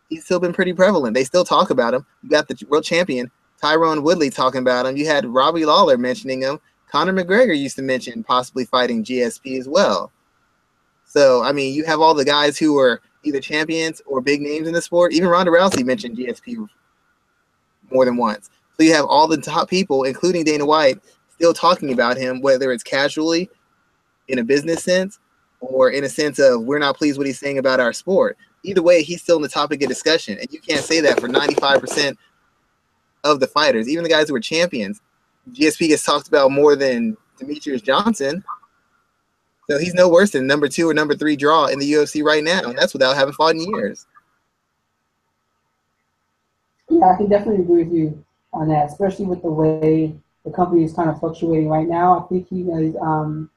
he's still been pretty prevalent. They still talk about him. You got the world champion Tyron Woodley talking about him. You had Robbie Lawler mentioning him. Conor McGregor used to mention possibly fighting GSP as well. So I mean, you have all the guys who are either champions or big names in the sport. Even Ronda Rousey mentioned GSP more than once. So you have all the top people, including Dana White, still talking about him, whether it's casually, in a business sense, or in a sense of we're not pleased what he's saying about our sport. Either way, he's still in the topic of discussion, and you can't say that for 95% of the fighters, even the guys who were champions. GSP gets talked about more than Demetrious Johnson. So he's no worse than number two or number three draw in the UFC right now, and that's without having fought in years. Yeah, I can definitely agree with you on that, especially with the way the company is kind of fluctuating right now. I think he is um,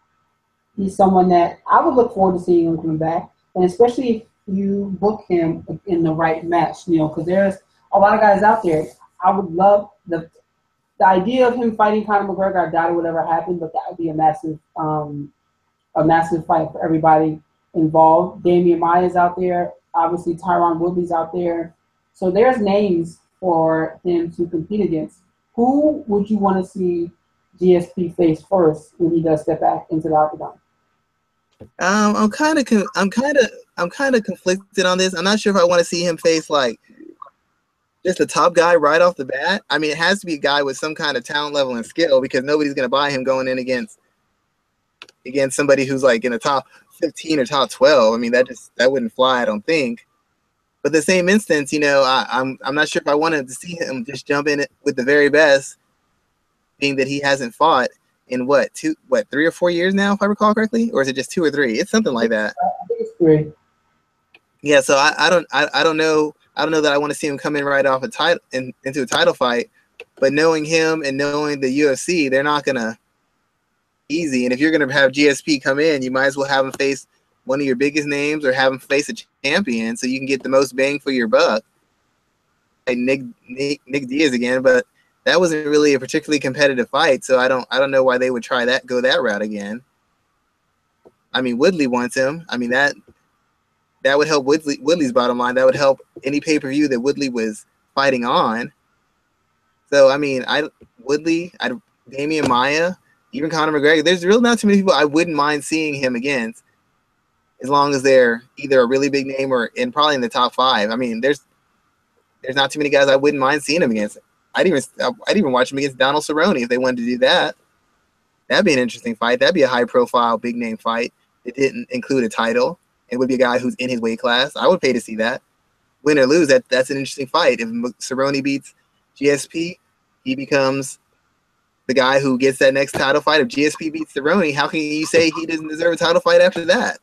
he's someone that I would look forward to seeing him coming back, and especially if you book him in the right match, you know, because there's a lot of guys out there. I would love the the idea of him fighting Conor McGregor. I doubt it would ever happen, but that would be a massive um, a massive fight for everybody involved. Damian Maia's out there. Obviously, Tyron Woodley's out there. So there's names for him to compete against. Who would you want to see GSP face first when he does step back into the octagon? Um, I'm kind of, I'm kind of, I'm kind of conflicted on this. I'm not sure if I want to see him face like just a top guy right off the bat. I mean, it has to be a guy with some kind of talent level and skill because nobody's going to buy him going in against against somebody who's like in the top 15 or top 12. I mean, that just that wouldn't fly, I don't think. But the same instance, you know, I, I'm I'm not sure if I wanted to see him just jump in with the very best, being that he hasn't fought in what two what three or four years now, if I recall correctly, or is it just two or three? It's something like that. I think it's three. Yeah, so I, I don't I, I don't know I don't know that I want to see him come in right off a title in, into a title fight, but knowing him and knowing the UFC, they're not gonna easy. And if you're gonna have GSP come in, you might as well have him face one of your biggest names or have him face a champion so you can get the most bang for your buck. Nick Nick, Nick Diaz again, but that wasn't really a particularly competitive fight, so I don't I don't know why they would try that go that route again. I mean Woodley wants him. I mean that that would help Woodley Woodley's bottom line. That would help any pay per view that Woodley was fighting on. So I mean, I Woodley, I Damian Maia, even Conor McGregor. There's really not too many people I wouldn't mind seeing him against, as long as they're either a really big name or in probably in the top five. I mean, there's there's not too many guys I wouldn't mind seeing him against. I'd even I'd even watch him against Donald Cerrone if they wanted to do that. That'd be an interesting fight. That'd be a high profile, big name fight. It didn't include a title. It would be a guy who's in his weight class. I would pay to see that. Win or lose, that that's an interesting fight. If Cerrone beats GSP, he becomes the guy who gets that next title fight. If GSP beats Cerrone, how can you say he doesn't deserve a title fight after that?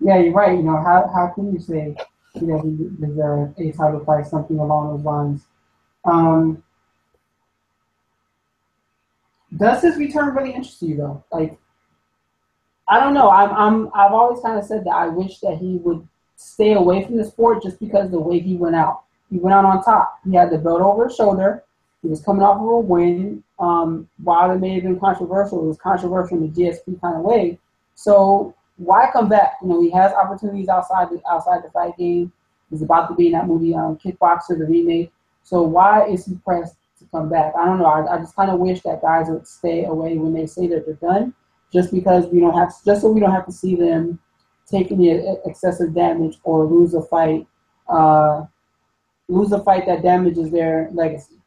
Yeah, you're right. You know, how, how can you say he deserves a title fight, something along those lines? Um, does his return really interest you though? Like, I don't know. I'm, I'm I've always kind of said that I wish that he would stay away from the sport just because the way he went out. He went out on top. He had the belt over his shoulder. He was coming off of a win. Um, while it may have been controversial, it was controversial in the GSP kind of way. So why come back? You know, he has opportunities outside the outside the fight game. He's about to be in that movie, um, Kickboxer, the remake. So why is he pressed to come back? I don't know. I, I just kind of wish that guys would stay away when they say that they're done, just because we don't have, just so we don't have to see them take any excessive damage or lose a fight, uh, lose a fight that damages their legacy.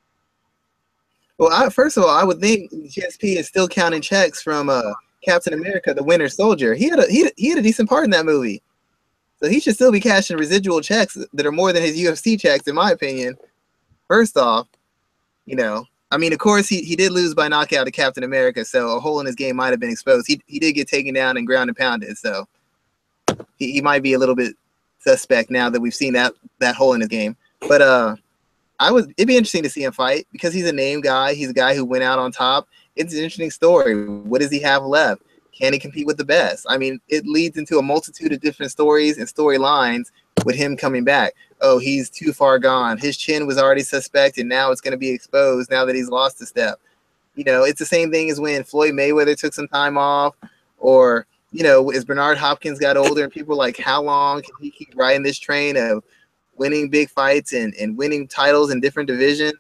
Well, I, first of all, I would think GSP is still counting checks from uh, Captain America: The Winter Soldier. He had a he, he had a decent part in that movie, so he should still be cashing residual checks that are more than his UFC checks, in my opinion. First off, you know, I mean, of course, he, he did lose by knockout to Captain America, so a hole in his game might have been exposed. He he did get taken down and ground and pounded, so he, he might be a little bit suspect now that we've seen that that hole in his game. But uh, I would it'd be interesting to see him fight because he's a name guy. He's a guy who went out on top. It's an interesting story. What does he have left? Can he compete with the best? I mean, it leads into a multitude of different stories and storylines with him coming back. Oh, he's too far gone. His chin was already suspect, and now it's going to be exposed now that he's lost a step. You know, it's the same thing as when Floyd Mayweather took some time off, or you know, as Bernard Hopkins got older, and people like, how long can he keep riding this train of winning big fights and, and winning titles in different divisions?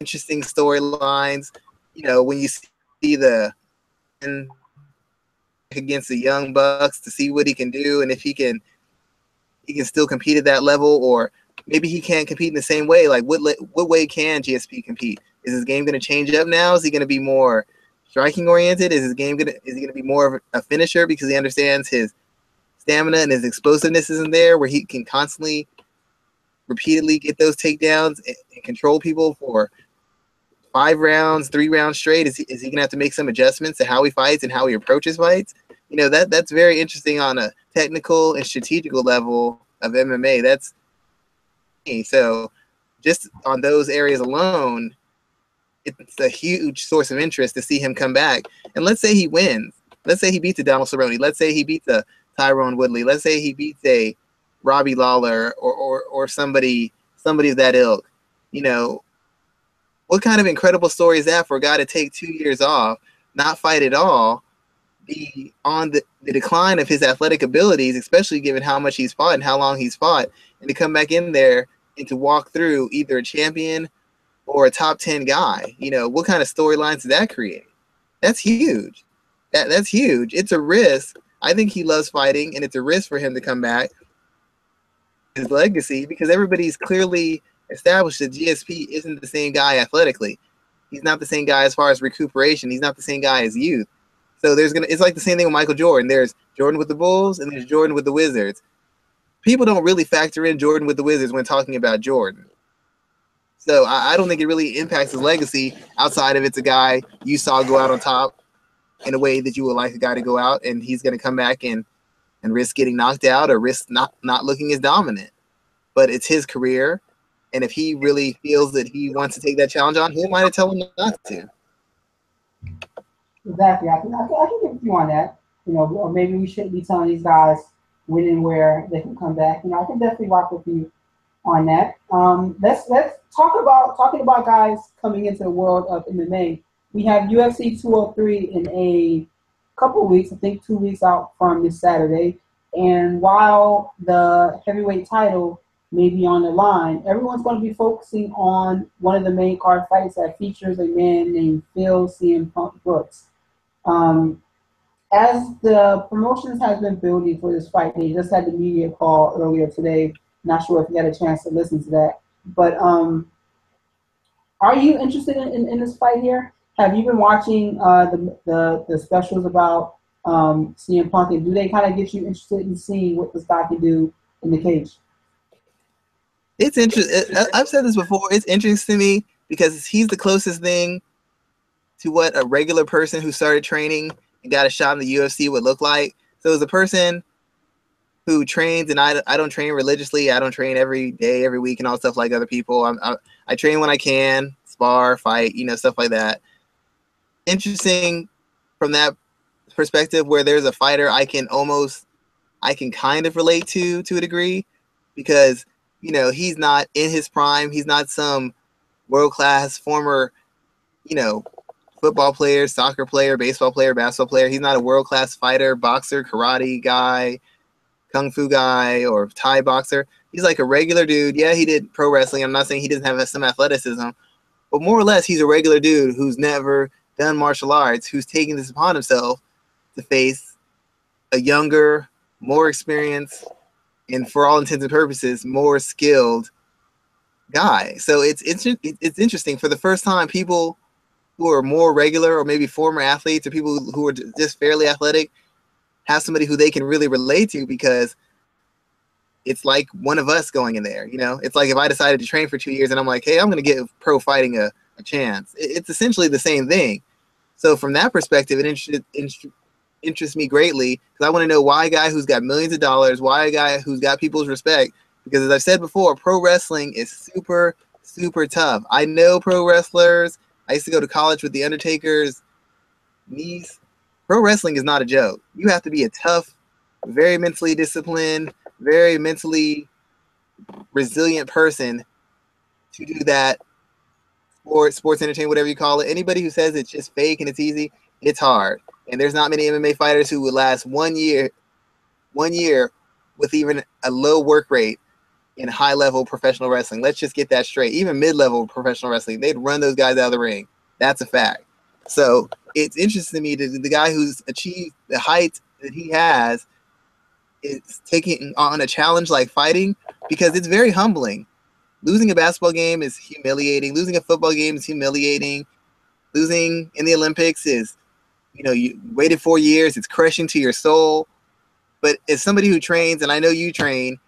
Interesting storylines. You know, when you see the against the young bucks to see what he can do and if he can he can still compete at that level or maybe he can't compete in the same way like what what way can GSP compete is his game going to change up now is he going to be more striking oriented is his game going to is he going to be more of a finisher because he understands his stamina and his explosiveness isn't there where he can constantly repeatedly get those takedowns and, and control people for five rounds, three rounds straight? Is he, is he gonna have to make some adjustments to how he fights and how he approaches fights? You know that that's very interesting on a technical and strategical level of MMA. That's so just on those areas alone, it's a huge source of interest to see him come back. And let's say he wins. Let's say he beats a Donald Cerrone. Let's say he beats a Tyron Woodley. Let's say he beats a Robbie Lawler or, or, or somebody somebody of that ilk. You know, what kind of incredible story is that for a guy to take two years off, not fight at all, be on the, the decline of his athletic abilities, especially given how much he's fought and how long he's fought, and to come back in there and to walk through either a champion or a top 10 guy? You know, what kind of storylines does that create? That's huge. That, that's huge. It's a risk. I think he loves fighting, and it's a risk for him to come back. His legacy, because everybody's clearly established that GSP isn't the same guy athletically. He's not the same guy as far as recuperation. He's not the same guy as youth. So there's gonna it's like the same thing with Michael Jordan. There's Jordan with the Bulls and there's Jordan with the Wizards. People don't really factor in Jordan with the Wizards when talking about Jordan. So I, I don't think it really impacts his legacy outside of it's a guy you saw go out on top in a way that you would like a guy to go out and he's gonna come back and and risk getting knocked out or risk not not looking as dominant. But it's his career and if he really feels that he wants to take that challenge on, who am I to tell him not to? Exactly. I can, I can, I you on that. You know, or maybe we shouldn't be telling these guys when and where they can come back. You know, I can definitely rock with you on that. Um, let's let's talk about talking about guys coming into the world of MMA. We have UFC 203 in a couple weeks, I think two weeks out from this Saturday. And while the heavyweight title may be on the line. Everyone's going to be focusing on one of the main card fights that features a man named Phil CM Punk Brooks. Um, as the promotions has been building for this fight, they just had the media call earlier today. Not sure if you had a chance to listen to that, but um, are you interested in, in, in, this fight here? Have you been watching uh, the, the, the specials about um, CM Punk, and do they kind of get you interested in seeing what this guy can do in the cage? it's interesting. I've said this before. It's interesting to me because he's the closest thing to what a regular person who started training and got a shot in the UFC would look like. So as a person who trains, and I, I don't train religiously. I don't train every day, every week, and all stuff like other people. I'm, I, I train when I can, spar, fight, you know, stuff like that. Interesting from that perspective, where there's a fighter I can almost, I can kind of relate to to a degree, because you know, he's not in his prime. He's not some world class former, you know, football player, soccer player, baseball player, basketball player. He's not a world class fighter, boxer, karate guy, kung fu guy, or Thai boxer. He's like a regular dude. Yeah, he did pro wrestling. I'm not saying he doesn't have some athleticism, but more or less, he's a regular dude who's never done martial arts, who's taking this upon himself to face a younger, more experienced, and for all intents and purposes, more skilled guy. So it's it's it's interesting. For the first time, people who are more regular or maybe former athletes or people who are just fairly athletic have somebody who they can really relate to because it's like one of us going in there. You know, it's like if I decided to train for two years and I'm like, hey, I'm going to give pro fighting a, a chance. It's essentially the same thing. So from that perspective, it interests me greatly because I want to know why a guy who's got millions of dollars, why a guy who's got people's respect. Because as I've said before, pro wrestling is super, super tough. I know pro wrestlers. I used to go to college with the Undertaker's niece. Pro wrestling is not a joke. You have to be a tough, very mentally disciplined, very mentally resilient person to do that sport, sports entertainment, whatever you call it. Anybody who says it's just fake and it's easy, it's hard. And there's not many MMA fighters who would last one year, one year with even a low work rate in high level professional wrestling. Let's just get that straight. Even mid level professional wrestling, they'd run those guys out of the ring. That's a fact. So it's interesting to me that the guy who's achieved the height that he has is taking on a challenge like fighting because it's very humbling. Losing a basketball game is humiliating. Losing a football game is humiliating. Losing in the Olympics is, you know, you waited four years. It's crushing to your soul. But as somebody who trains, and I know you train,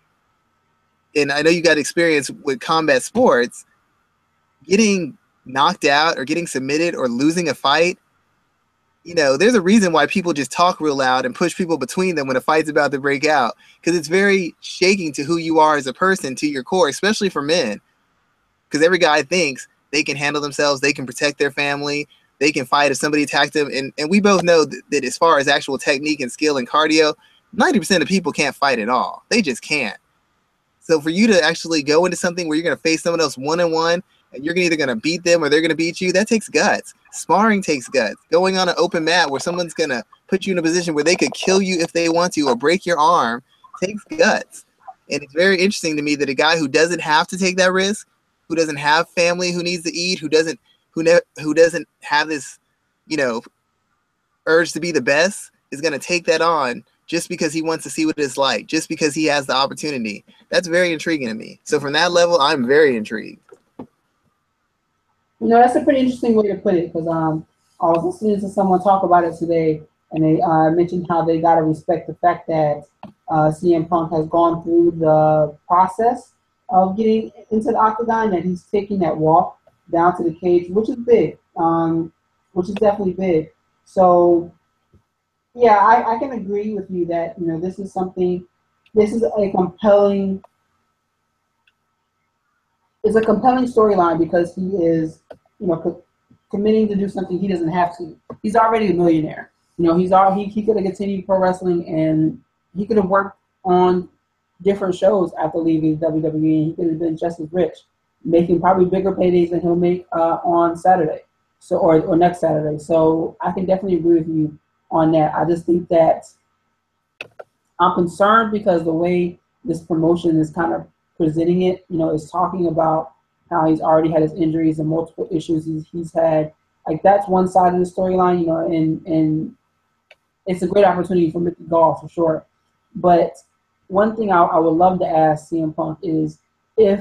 and I know you got experience with combat sports, getting knocked out or getting submitted or losing a fight, you know, there's a reason why people just talk real loud and push people between them when a fight's about to break out because it's very shaking to who you are as a person, to your core, especially for men. Because every guy thinks they can handle themselves, they can protect their family, they can fight if somebody attacks them. And, and we both know that, that as far as actual technique and skill and cardio, 90% of people can't fight at all. They just can't. So for you to actually go into something where you're going to face someone else one on one and you're either going to beat them or they're going to beat you, that takes guts. Sparring takes guts. Going on an open mat where someone's to put you in a position where they could kill you if they want to or break your arm takes guts. And it's very interesting to me that a guy who doesn't have to take that risk, who doesn't have family who needs to eat, who doesn't who ne- who doesn't have this, you know, urge to be the best is going to take that on just because he wants to see what it's like, just because he has the opportunity. That's very intriguing to me. So from that level, I'm very intrigued. You know, that's a pretty interesting way to put it because um, I was listening to someone talk about it today, and they uh, mentioned how they got to respect the fact that uh, CM Punk has gone through the process of getting into the octagon, that he's taking that walk down to the cage, which is big, um, which is definitely big. So yeah, I, I can agree with you that you know this is something, this is a compelling, it's a compelling storyline because he is, you know, co- committing to do something he doesn't have to. He's already a millionaire. You know, he's all he, he could have continued pro wrestling and he could have worked on different shows after leaving WWE. He could have been just as rich, making probably bigger paydays than he'll make uh, on Saturday, so or, or next Saturday. So I can definitely agree with you on that. I just think that I'm concerned because the way this promotion is kind of presenting it, you know, is talking about how he's already had his injuries and multiple issues he's, he's had. Like that's one side of the storyline, you know, and and it's a great opportunity for Mickey Gall for sure. But one thing I, I would love to ask CM Punk is if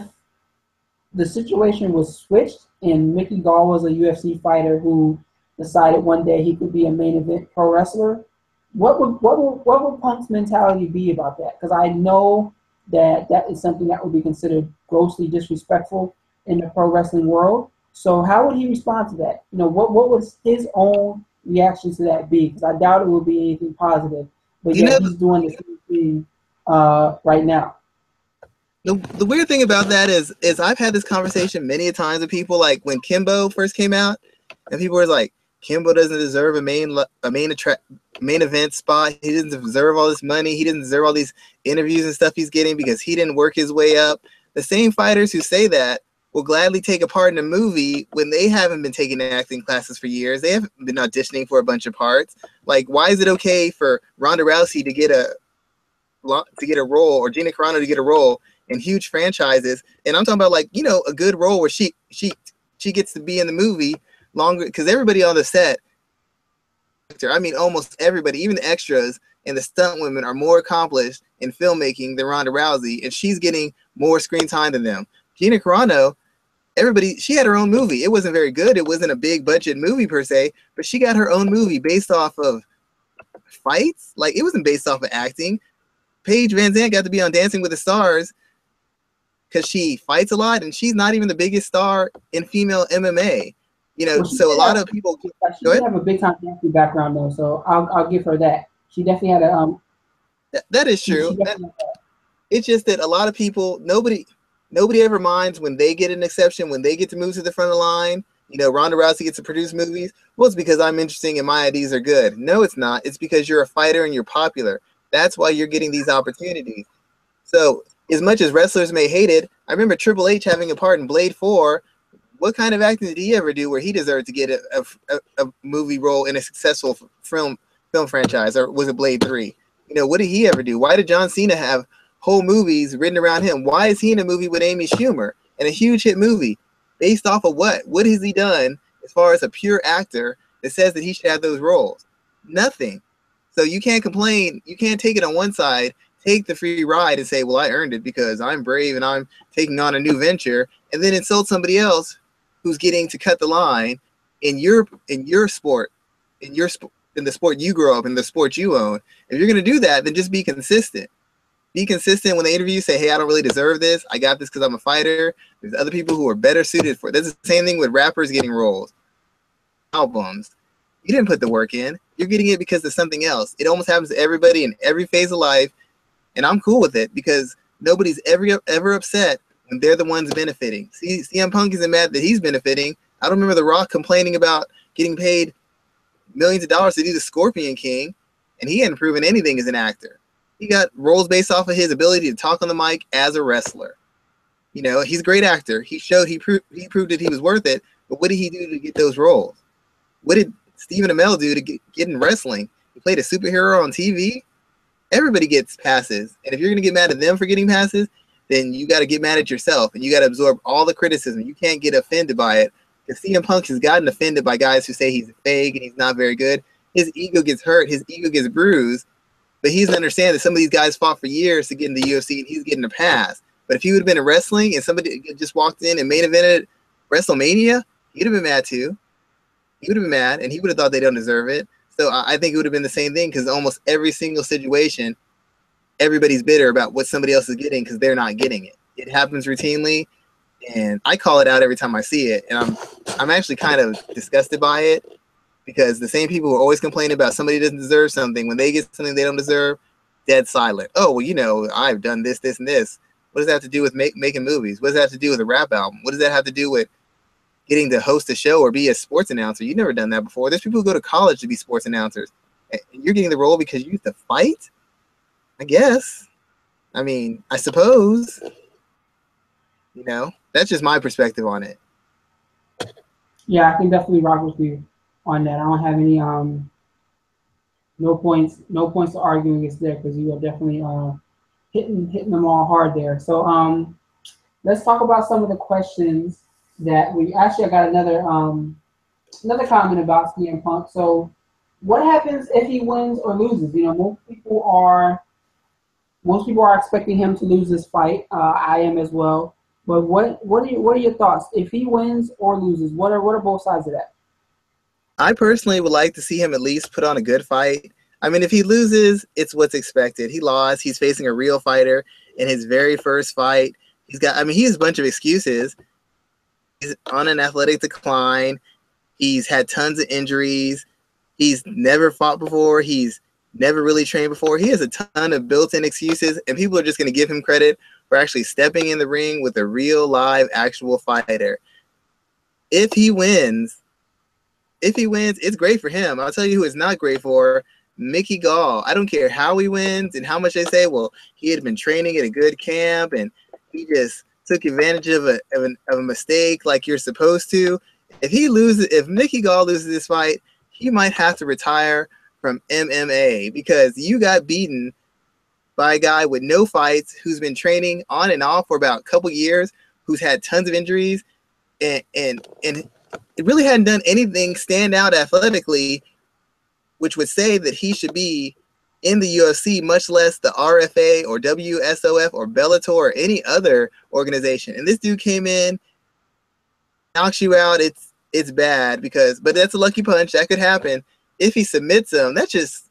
the situation was switched and Mickey Gall was a UFC fighter who decided one day he could be a main event pro wrestler, what would what would what would Punk's mentality be about that? Because I know that that is something that would be considered grossly disrespectful in the pro wrestling world. So how would he respond to that? You know, what what was his own reaction to that be? Because I doubt it would be anything positive. But yeah, he's doing the same thing uh, right now. The, the weird thing about that is is I've had this conversation many times with people like when Kimbo first came out, and people were like, Kimbo doesn't deserve a main a main attract main event spot. He doesn't deserve all this money. He doesn't deserve all these interviews and stuff he's getting because he didn't work his way up. The same fighters who say that will gladly take a part in a movie when they haven't been taking acting classes for years. They haven't been auditioning for a bunch of parts. Like, why is it okay for Ronda Rousey to get a to get a role or Gina Carano to get a role in huge franchises? And I'm talking about like you know a good role where she she she gets to be in the movie longer because everybody on the set, I mean, almost everybody, even the extras and the stunt women, are more accomplished in filmmaking than Ronda Rousey, and she's getting more screen time than them. Gina Carano, everybody, she had her own movie. It wasn't very good. It wasn't a big budget movie per se, but she got her own movie based off of fights. Like it wasn't based off of acting. Paige VanZant got to be on Dancing with the Stars because she fights a lot, and she's not even the biggest star in female MMA. You know, well, so a lot of people. She did have a big time dancing background though, so I'll I'll give her that. She definitely had a um. that, that is true. That, it's just that a lot of people, nobody, nobody ever minds when they get an exception, when they get to move to the front of the line. You know, Ronda Rousey gets to produce movies. Well, it's because I'm interesting and my ideas are good. No, it's not. It's because you're a fighter and you're popular. That's why you're getting these opportunities. So, as much as wrestlers may hate it, I remember Triple H having a part in Blade 4 what kind of acting did he ever do where he deserved to get a, a, a movie role in a successful film film franchise, or was it Blade Three? You know, what did he ever do? Why did John Cena have whole movies written around him? Why is he in a movie with Amy Schumer and a huge hit movie based off of what? What has he done as far as a pure actor that says that he should have those roles? Nothing. So you can't complain. You can't take it on one side, take the free ride and say, "Well, I earned it because I'm brave and I'm taking on a new venture," and then insult somebody else who's getting to cut the line in your in your sport, in your sport in the sport you grow up in, the sport you own. If you're gonna do that, then just be consistent. Be consistent when they interview. You say, hey, I don't really deserve this. I got this because I'm a fighter. There's other people who are better suited for it. That's the same thing with rappers getting roles, albums. You didn't put the work in. You're getting it because of something else. It almost happens to everybody in every phase of life, and I'm cool with it because nobody's ever ever upset when they're the ones benefiting. See, CM Punk isn't mad that he's benefiting. I don't remember The Rock complaining about getting paid millions of dollars to do the Scorpion King, and he hadn't proven anything as an actor. He got roles based off of his ability to talk on the mic as a wrestler. You know, he's a great actor. He showed he proved he proved that he was worth it. But what did he do to get those roles? What did Stephen Amell do to get, get in wrestling? He played a superhero on TV. Everybody gets passes, and if you're gonna get mad at them for getting passes, then you got to get mad at yourself, and you got to absorb all the criticism. You can't get offended by it because CM Punk has gotten offended by guys who say he's fake and he's not very good. His ego gets hurt, his ego gets bruised, but he's understand that some of these guys fought for years to get in the UFC and he's getting a pass. But if he would have been in wrestling and somebody just walked in and main evented WrestleMania, he'd have been mad too. He would have been mad and he would have thought they don't deserve it. So I think it would have been the same thing because almost every single situation, everybody's bitter about what somebody else is getting because they're not getting it. It happens routinely and I call it out every time I see it, and I'm I'm actually kind of disgusted by it because the same people who always complain about somebody doesn't deserve something when they get something they don't deserve, dead silent. Oh well, you know I've done this, this, and this. What does that have to do with make, making movies? What does that have to do with a rap album? What does that have to do with getting to host a show or be a sports announcer? You've never done that before. There's people who go to college to be sports announcers. And you're getting the role because you used to fight. I guess. I mean, I suppose. You know, that's just my perspective on it. Yeah, I can definitely rock with you on that. I don't have any um no points no points to argue against there because you are definitely uh hitting hitting them all hard there. So um let's talk about some of the questions that we actually I got another um another comment about CM Punk. So what happens if he wins or loses? You know, most people are most people are expecting him to lose this fight. Uh, I am as well. But what what are you, what are your thoughts if he wins or loses? What are what are both sides of that? I personally would like to see him at least put on a good fight. I mean, if he loses, it's what's expected. He lost. He's facing a real fighter in his very first fight. He's got. I mean, he has a bunch of excuses. He's on an athletic decline. He's had tons of injuries. He's never fought before. He's never really trained before. He has a ton of built-in excuses, and people are just going to give him credit for actually stepping in the ring with a real live actual fighter. If he wins, if he wins, it's great for him. I'll tell you who it's not great for. Mickey Gall. I don't care how he wins and how much they say, well, he had been training at a good camp and he just took advantage of a, of, an, of a mistake like you're supposed to. If he loses, if Mickey Gall loses this fight, he might have to retire from MMA because you got beaten by a guy with no fights who's been training on and off for about a couple years, who's had tons of injuries, and and and it really hadn't done anything stand out athletically, which would say that he should be in the UFC, much less the RFA or WSOF or Bellator or any other organization. And this dude came in, knocks you out. It's it's bad because, but that's a lucky punch that could happen. If he submits him, that's just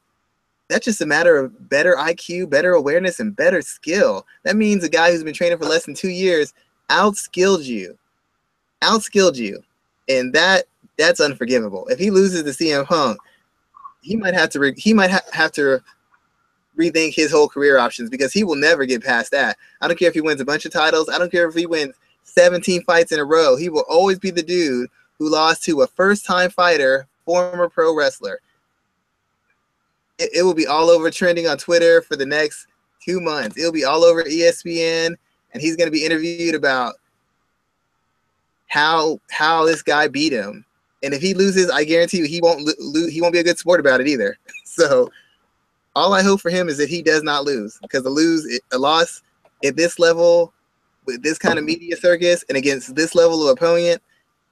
that's just a matter of better IQ, better awareness, and better skill. That means a guy who's been training for less than two years outskilled you, outskilled you, and that that's unforgivable. If he loses to CM Punk, he might have to he might ha- have to rethink his whole career options because he will never get past that. I don't care if he wins a bunch of titles. I don't care if he wins 17 fights in a row. He will always be the dude who lost to a first-time fighter, former pro wrestler it, it will be all over trending on Twitter for the next two months. It'll be all over ESPN, and he's going to be interviewed about how how this guy beat him. And if he loses, I guarantee you he won't lo- he won't be a good sport about it either. So all I hope for him is that he does not lose because a lose a loss at this level with this kind of media circus and against this level of opponent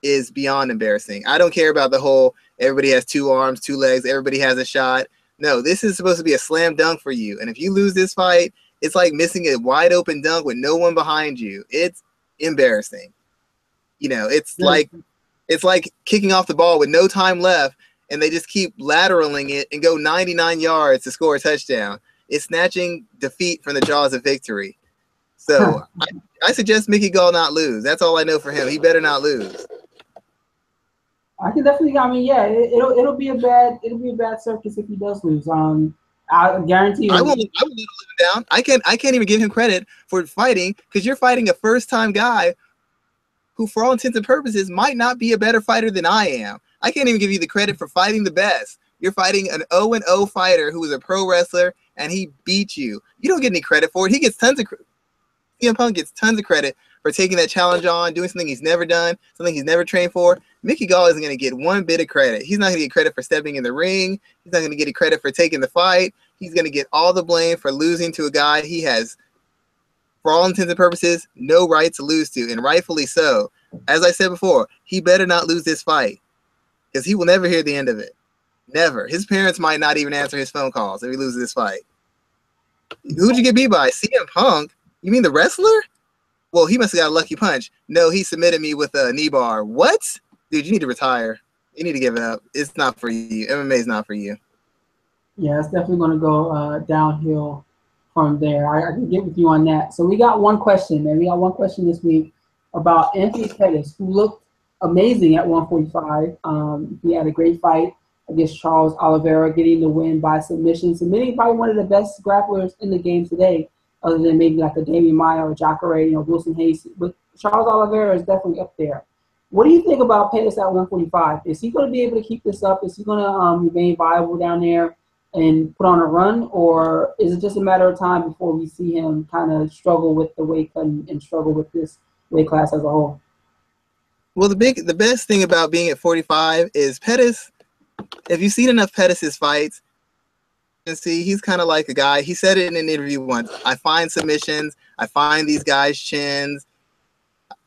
is beyond embarrassing. I don't care about the whole everybody has two arms, two legs, everybody has a shot. No, this is supposed to be a slam dunk for you. And if you lose this fight, it's like missing a wide open dunk with no one behind you. It's embarrassing. You know, it's yeah. like it's like kicking off the ball with no time left and they just keep lateraling it and go 99 yards to score a touchdown. It's snatching defeat from the jaws of victory. So I, I, suggest Mickey Gall not lose. That's all I know for him. He better not lose. I can definitely. I mean, yeah, it, will it'll be a bad it'll be a bad circus if he does lose. Um, I guarantee. I won't. I won't let down. I can't. I can't even give him credit for fighting because you're fighting a first time guy who, for all intents and purposes, might not be a better fighter than I am. I can't even give you the credit for fighting the best. You're fighting an 0 and 0 fighter who is a pro wrestler and he beat you. You don't get any credit for it. He gets tons of CM Punk gets tons of credit for taking that challenge on, doing something he's never done, something he's never trained for. Mickey Gall isn't going to get one bit of credit. He's not going to get credit for stepping in the ring. He's not going to get credit for taking the fight. He's going to get all the blame for losing to a guy he has, for all intents and purposes, no right to lose to, and rightfully so. As I said before, he better not lose this fight because he will never hear the end of it. Never. His parents might not even answer his phone calls if he loses this fight. Who'd you get beat by? CM Punk? You mean the wrestler? Well, he must have got a lucky punch. No, he submitted me with a knee bar. What? Dude, you need to retire. You need to give it up. It's not for you. MMA is not for you. Yeah, it's definitely going to go uh, downhill from there. I, I, can get with you on that. So we got one question, man. We got one question this week about Anthony Pettis, who looked amazing at 145. Um, he had a great fight against Charles Oliveira, getting the win by submission, submitting probably one of the best grapplers in the game today, other than maybe like a Demian Maia or Jacare, you know, Wilson Reis. But Charles Oliveira is definitely up there. What do you think about Pettis at 145? Is he going to be able to keep this up? Is he going to um, remain viable down there and put on a run, or is it just a matter of time before we see him kind of struggle with the weight and, and struggle with this weight class as a whole? Well, the big, the best thing about being at 45 is Pettis. If you've seen enough Pettis's fights, and see he's kind of like a guy. He said it in an interview once. I find submissions. I find these guys' chins.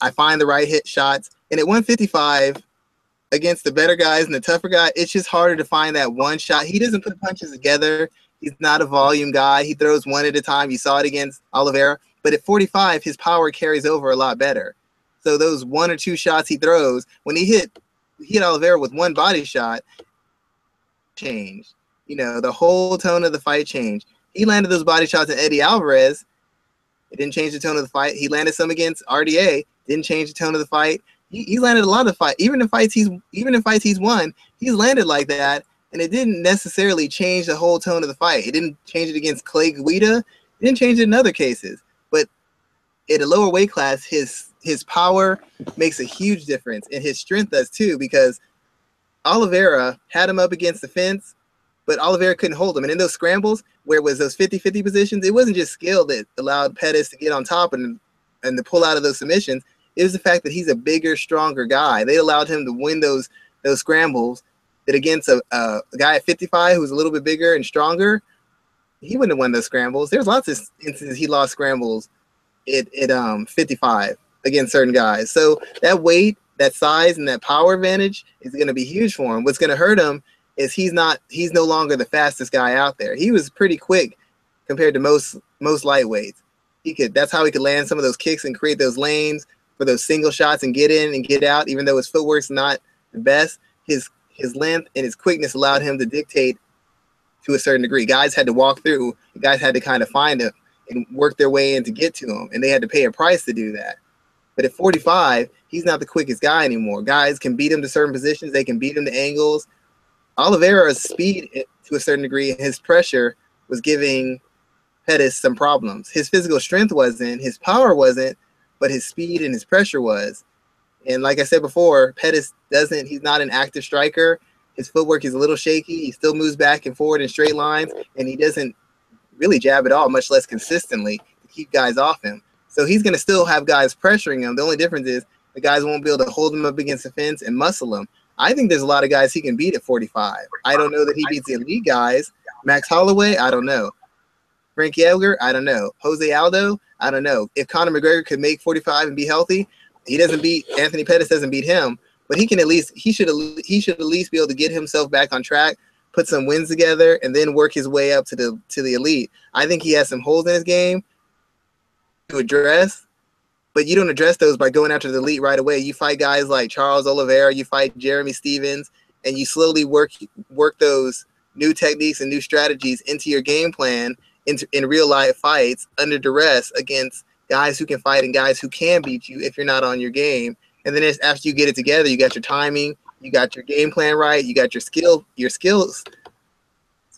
I find the right hit shots. And at 155, against the better guys and the tougher guy, it's just harder to find that one shot. He doesn't put punches together. He's not a volume guy. He throws one at a time. You saw it against Oliveira. But at 45, his power carries over a lot better. So those one or two shots he throws, when he hit he hit Oliveira with one body shot, changed. You know, the whole tone of the fight changed. He landed those body shots at Eddie Alvarez. It didn't change the tone of the fight. He landed some against RDA. Didn't change the tone of the fight. He, he landed a lot of fights. Even in fights he's even in fights he's won, he's landed like that, and it didn't necessarily change the whole tone of the fight. It didn't change it against Clay Guida. It didn't change it in other cases. But at a lower weight class, his his power makes a huge difference, and his strength does too. Because Oliveira had him up against the fence, but Oliveira couldn't hold him. And in those scrambles, where it was those 50-50 positions, it wasn't just skill that allowed Pettis to get on top and and to pull out of those submissions. It was the fact that he's a bigger, stronger guy. They allowed him to win those those scrambles. That against a, a guy at 55 who's a little bit bigger and stronger, he wouldn't have won those scrambles. There's lots of instances he lost scrambles at, at um 55 against certain guys. So that weight, that size, and that power advantage is going to be huge for him. What's going to hurt him is he's not he's no longer the fastest guy out there. He was pretty quick compared to most most lightweights. He could that's how he could land some of those kicks and create those lanes for those single shots and get in and get out. Even though his footwork's not the best, his his length and his quickness allowed him to dictate to a certain degree. Guys had to walk through. Guys had to kind of find him and work their way in to get to him, and they had to pay a price to do that. But at 45, he's not the quickest guy anymore. Guys can beat him to certain positions. They can beat him to angles. Oliveira's speed eh, to a certain degree, his pressure was giving Pettis some problems. His physical strength wasn't, his power wasn't, but his speed and his pressure was. And like I said before, Pettis doesn't, he's not an active striker. His footwork is a little shaky. He still moves back and forward in straight lines, and he doesn't really jab at all, much less consistently to keep guys off him. So he's going to still have guys pressuring him. The only difference is the guys won't be able to hold him up against the fence and muscle him. I think there's a lot of guys he can beat at 45. I don't know that he beats the elite guys. Max Holloway, I don't know. Frankie Edgar, I don't know. Jose Aldo, I don't know. If Conor McGregor could make 45 and be healthy, he doesn't beat Anthony Pettis doesn't beat him, but he can at least he should he should at least be able to get himself back on track, put some wins together, and then work his way up to the to the elite. I think he has some holes in his game to address, but you don't address those by going after the elite right away. You fight guys like Charles Oliveira, you fight Jeremy Stephens, and you slowly work work those new techniques and new strategies into your game plan in, in real life fights under duress against guys who can fight and guys who can beat you if you're not on your game. And then after you get it together, you got your timing, you got your game plan right, you got your skill, your skills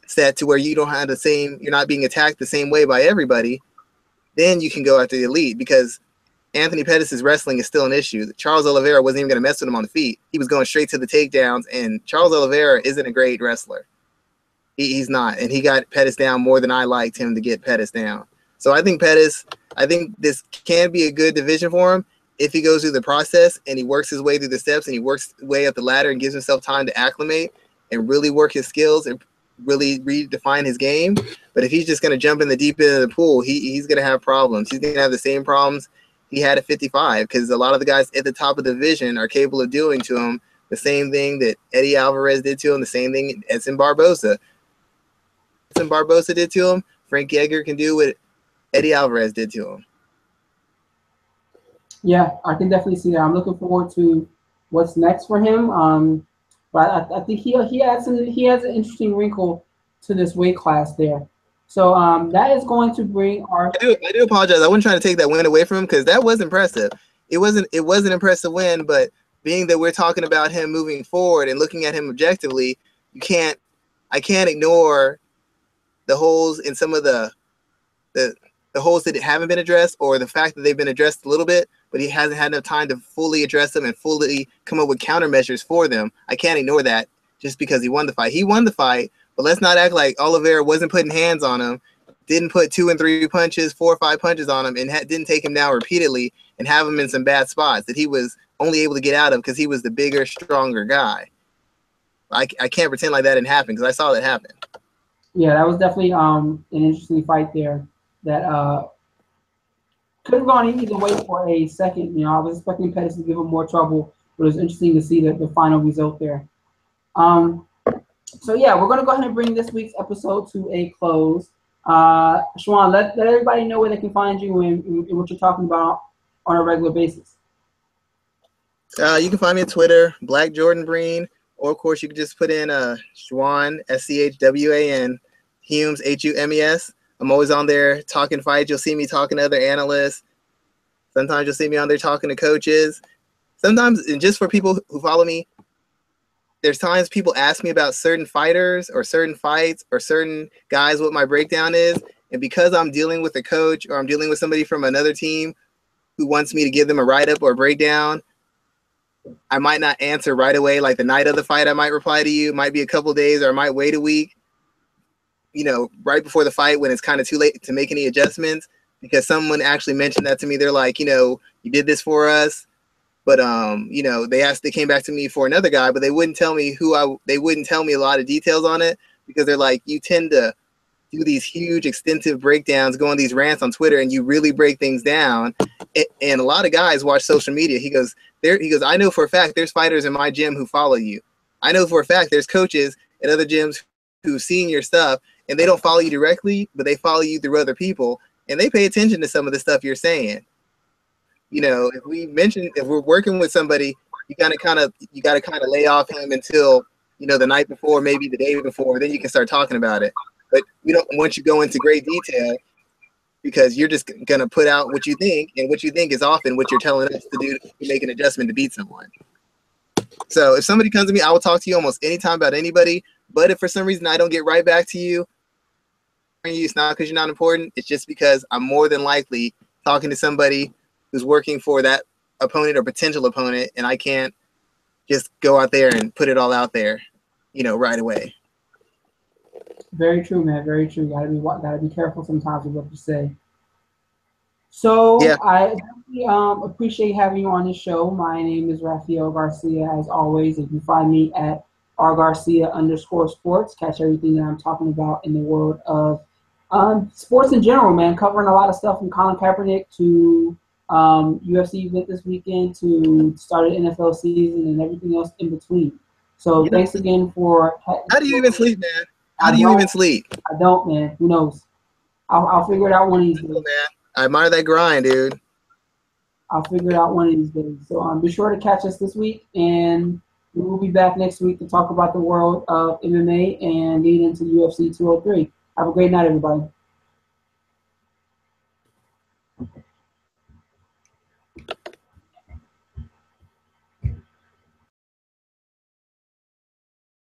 set to where you don't have the same, you're not being attacked the same way by everybody. Then you can go after the elite because Anthony Pettis' wrestling is still an issue. Charles Oliveira wasn't even going to mess with him on the feet. He was going straight to the takedowns, and Charles Oliveira isn't a great wrestler. He, he's not, and he got Pettis down more than I liked him to get Pettis down. So I think Pettis, I think this can be a good division for him if he goes through the process and he works his way through the steps and he works way up the ladder and gives himself time to acclimate and really work his skills and really redefine his game. But if he's just going to jump in the deep end of the pool, he, he's going to have problems. He's going to have the same problems he had at 55 because a lot of the guys at the top of the division are capable of doing to him the same thing that Eddie Alvarez did to him, the same thing Edson Barboza. Edson Barboza did to him. Frank Edgar can do what Eddie Alvarez did to him. Yeah, I can definitely see that. I'm looking forward to what's next for him. Um, but I, I, think he he has an, he has an interesting wrinkle to this weight class there. So um, that is going to bring our. I do, I do apologize. I wasn't trying to take that win away from him because that was impressive. It wasn't it was an impressive win, but being that we're talking about him moving forward and looking at him objectively, you can't I can't ignore the holes in some of the the the holes that haven't been addressed or the fact that they've been addressed a little bit, but he hasn't had enough time to fully address them and fully come up with countermeasures for them. I can't ignore that just because he won the fight. He won the fight, but let's not act like Oliveira wasn't putting hands on him, didn't put two and three punches, four or five punches on him, and ha- didn't take him down repeatedly and have him in some bad spots that he was only able to get out of because he was the bigger, stronger guy. I, I can't pretend like that didn't happen because I saw that happen. Yeah, that was definitely um, an interesting fight there that uh, could have gone either way for a second. You know, I was expecting Pettis to give him more trouble, but it was interesting to see the, the final result there. Um, so yeah, we're gonna go ahead and bring this week's episode to a close. Uh, let, let everybody know where they can find you and, and what you're talking about on a regular basis. Uh, you can find me on Twitter, Black Jordan Breen, or of course you can just put in uh, Schwan, S C H W A N, Humes, H U M E S. I'm always on there talking fights. You'll see me talking to other analysts. Sometimes you'll see me on there talking to coaches. Sometimes, and just for people who follow me, there's times people ask me about certain fighters or certain fights or certain guys what my breakdown is. And because I'm dealing with a coach or I'm dealing with somebody from another team who wants me to give them a write up or a breakdown, I might not answer right away. Like the night of the fight, I might reply to you. It might be a couple days or I might wait a week you know, right before the fight when it's kind of too late to make any adjustments because someone actually mentioned that to me. They're like, you know, you did this for us, but um, you know, they asked, they came back to me for another guy, but they wouldn't tell me who I. They wouldn't tell me a lot of details on it because they're like, you tend to do these huge, extensive breakdowns, go on these rants on Twitter, and you really break things down. And a lot of guys watch social media. He goes, there. He goes, I know for a fact there's fighters in my gym who follow you. I know for a fact there's coaches at other gyms who've seen your stuff and they don't follow you directly, but they follow you through other people, and they pay attention to some of the stuff you're saying. You know, if we mention if we're working with somebody, you gotta kind of you gotta kind of lay off him until you know the night before, maybe the day before, then you can start talking about it. But we don't want you go into great detail because you're just gonna put out what you think, and what you think is often what you're telling us to do to make an adjustment to beat someone. So if somebody comes to me, I will talk to you almost anytime about anybody. But if for some reason I don't get right back to you. It's not because you're not important. It's just because I'm more than likely talking to somebody who's working for that opponent or potential opponent, and I can't just go out there and put it all out there, you know, right away. Very true, man. Very true. Gotta be gotta be careful sometimes with what you say. So yeah. I um, appreciate having you on the show. My name is Rafael Garcia. As always, if you find me at R Garcia underscore sports, catch everything that I'm talking about in the world of um, sports in general, man. Covering a lot of stuff from Colin Kaepernick to um, UFC event this weekend to start an NFL season and everything else in between. So you thanks know, again for. How do you even sleep, man? How do you even sleep? I don't, man. Who knows? I'll, I'll figure it out one of these days. Man, I admire that grind, dude. I'll figure it out one of these days. So um, be sure to catch us this week, and we will be back next week to talk about the world of MMA and lead into UFC 203. Have a great night, everybody.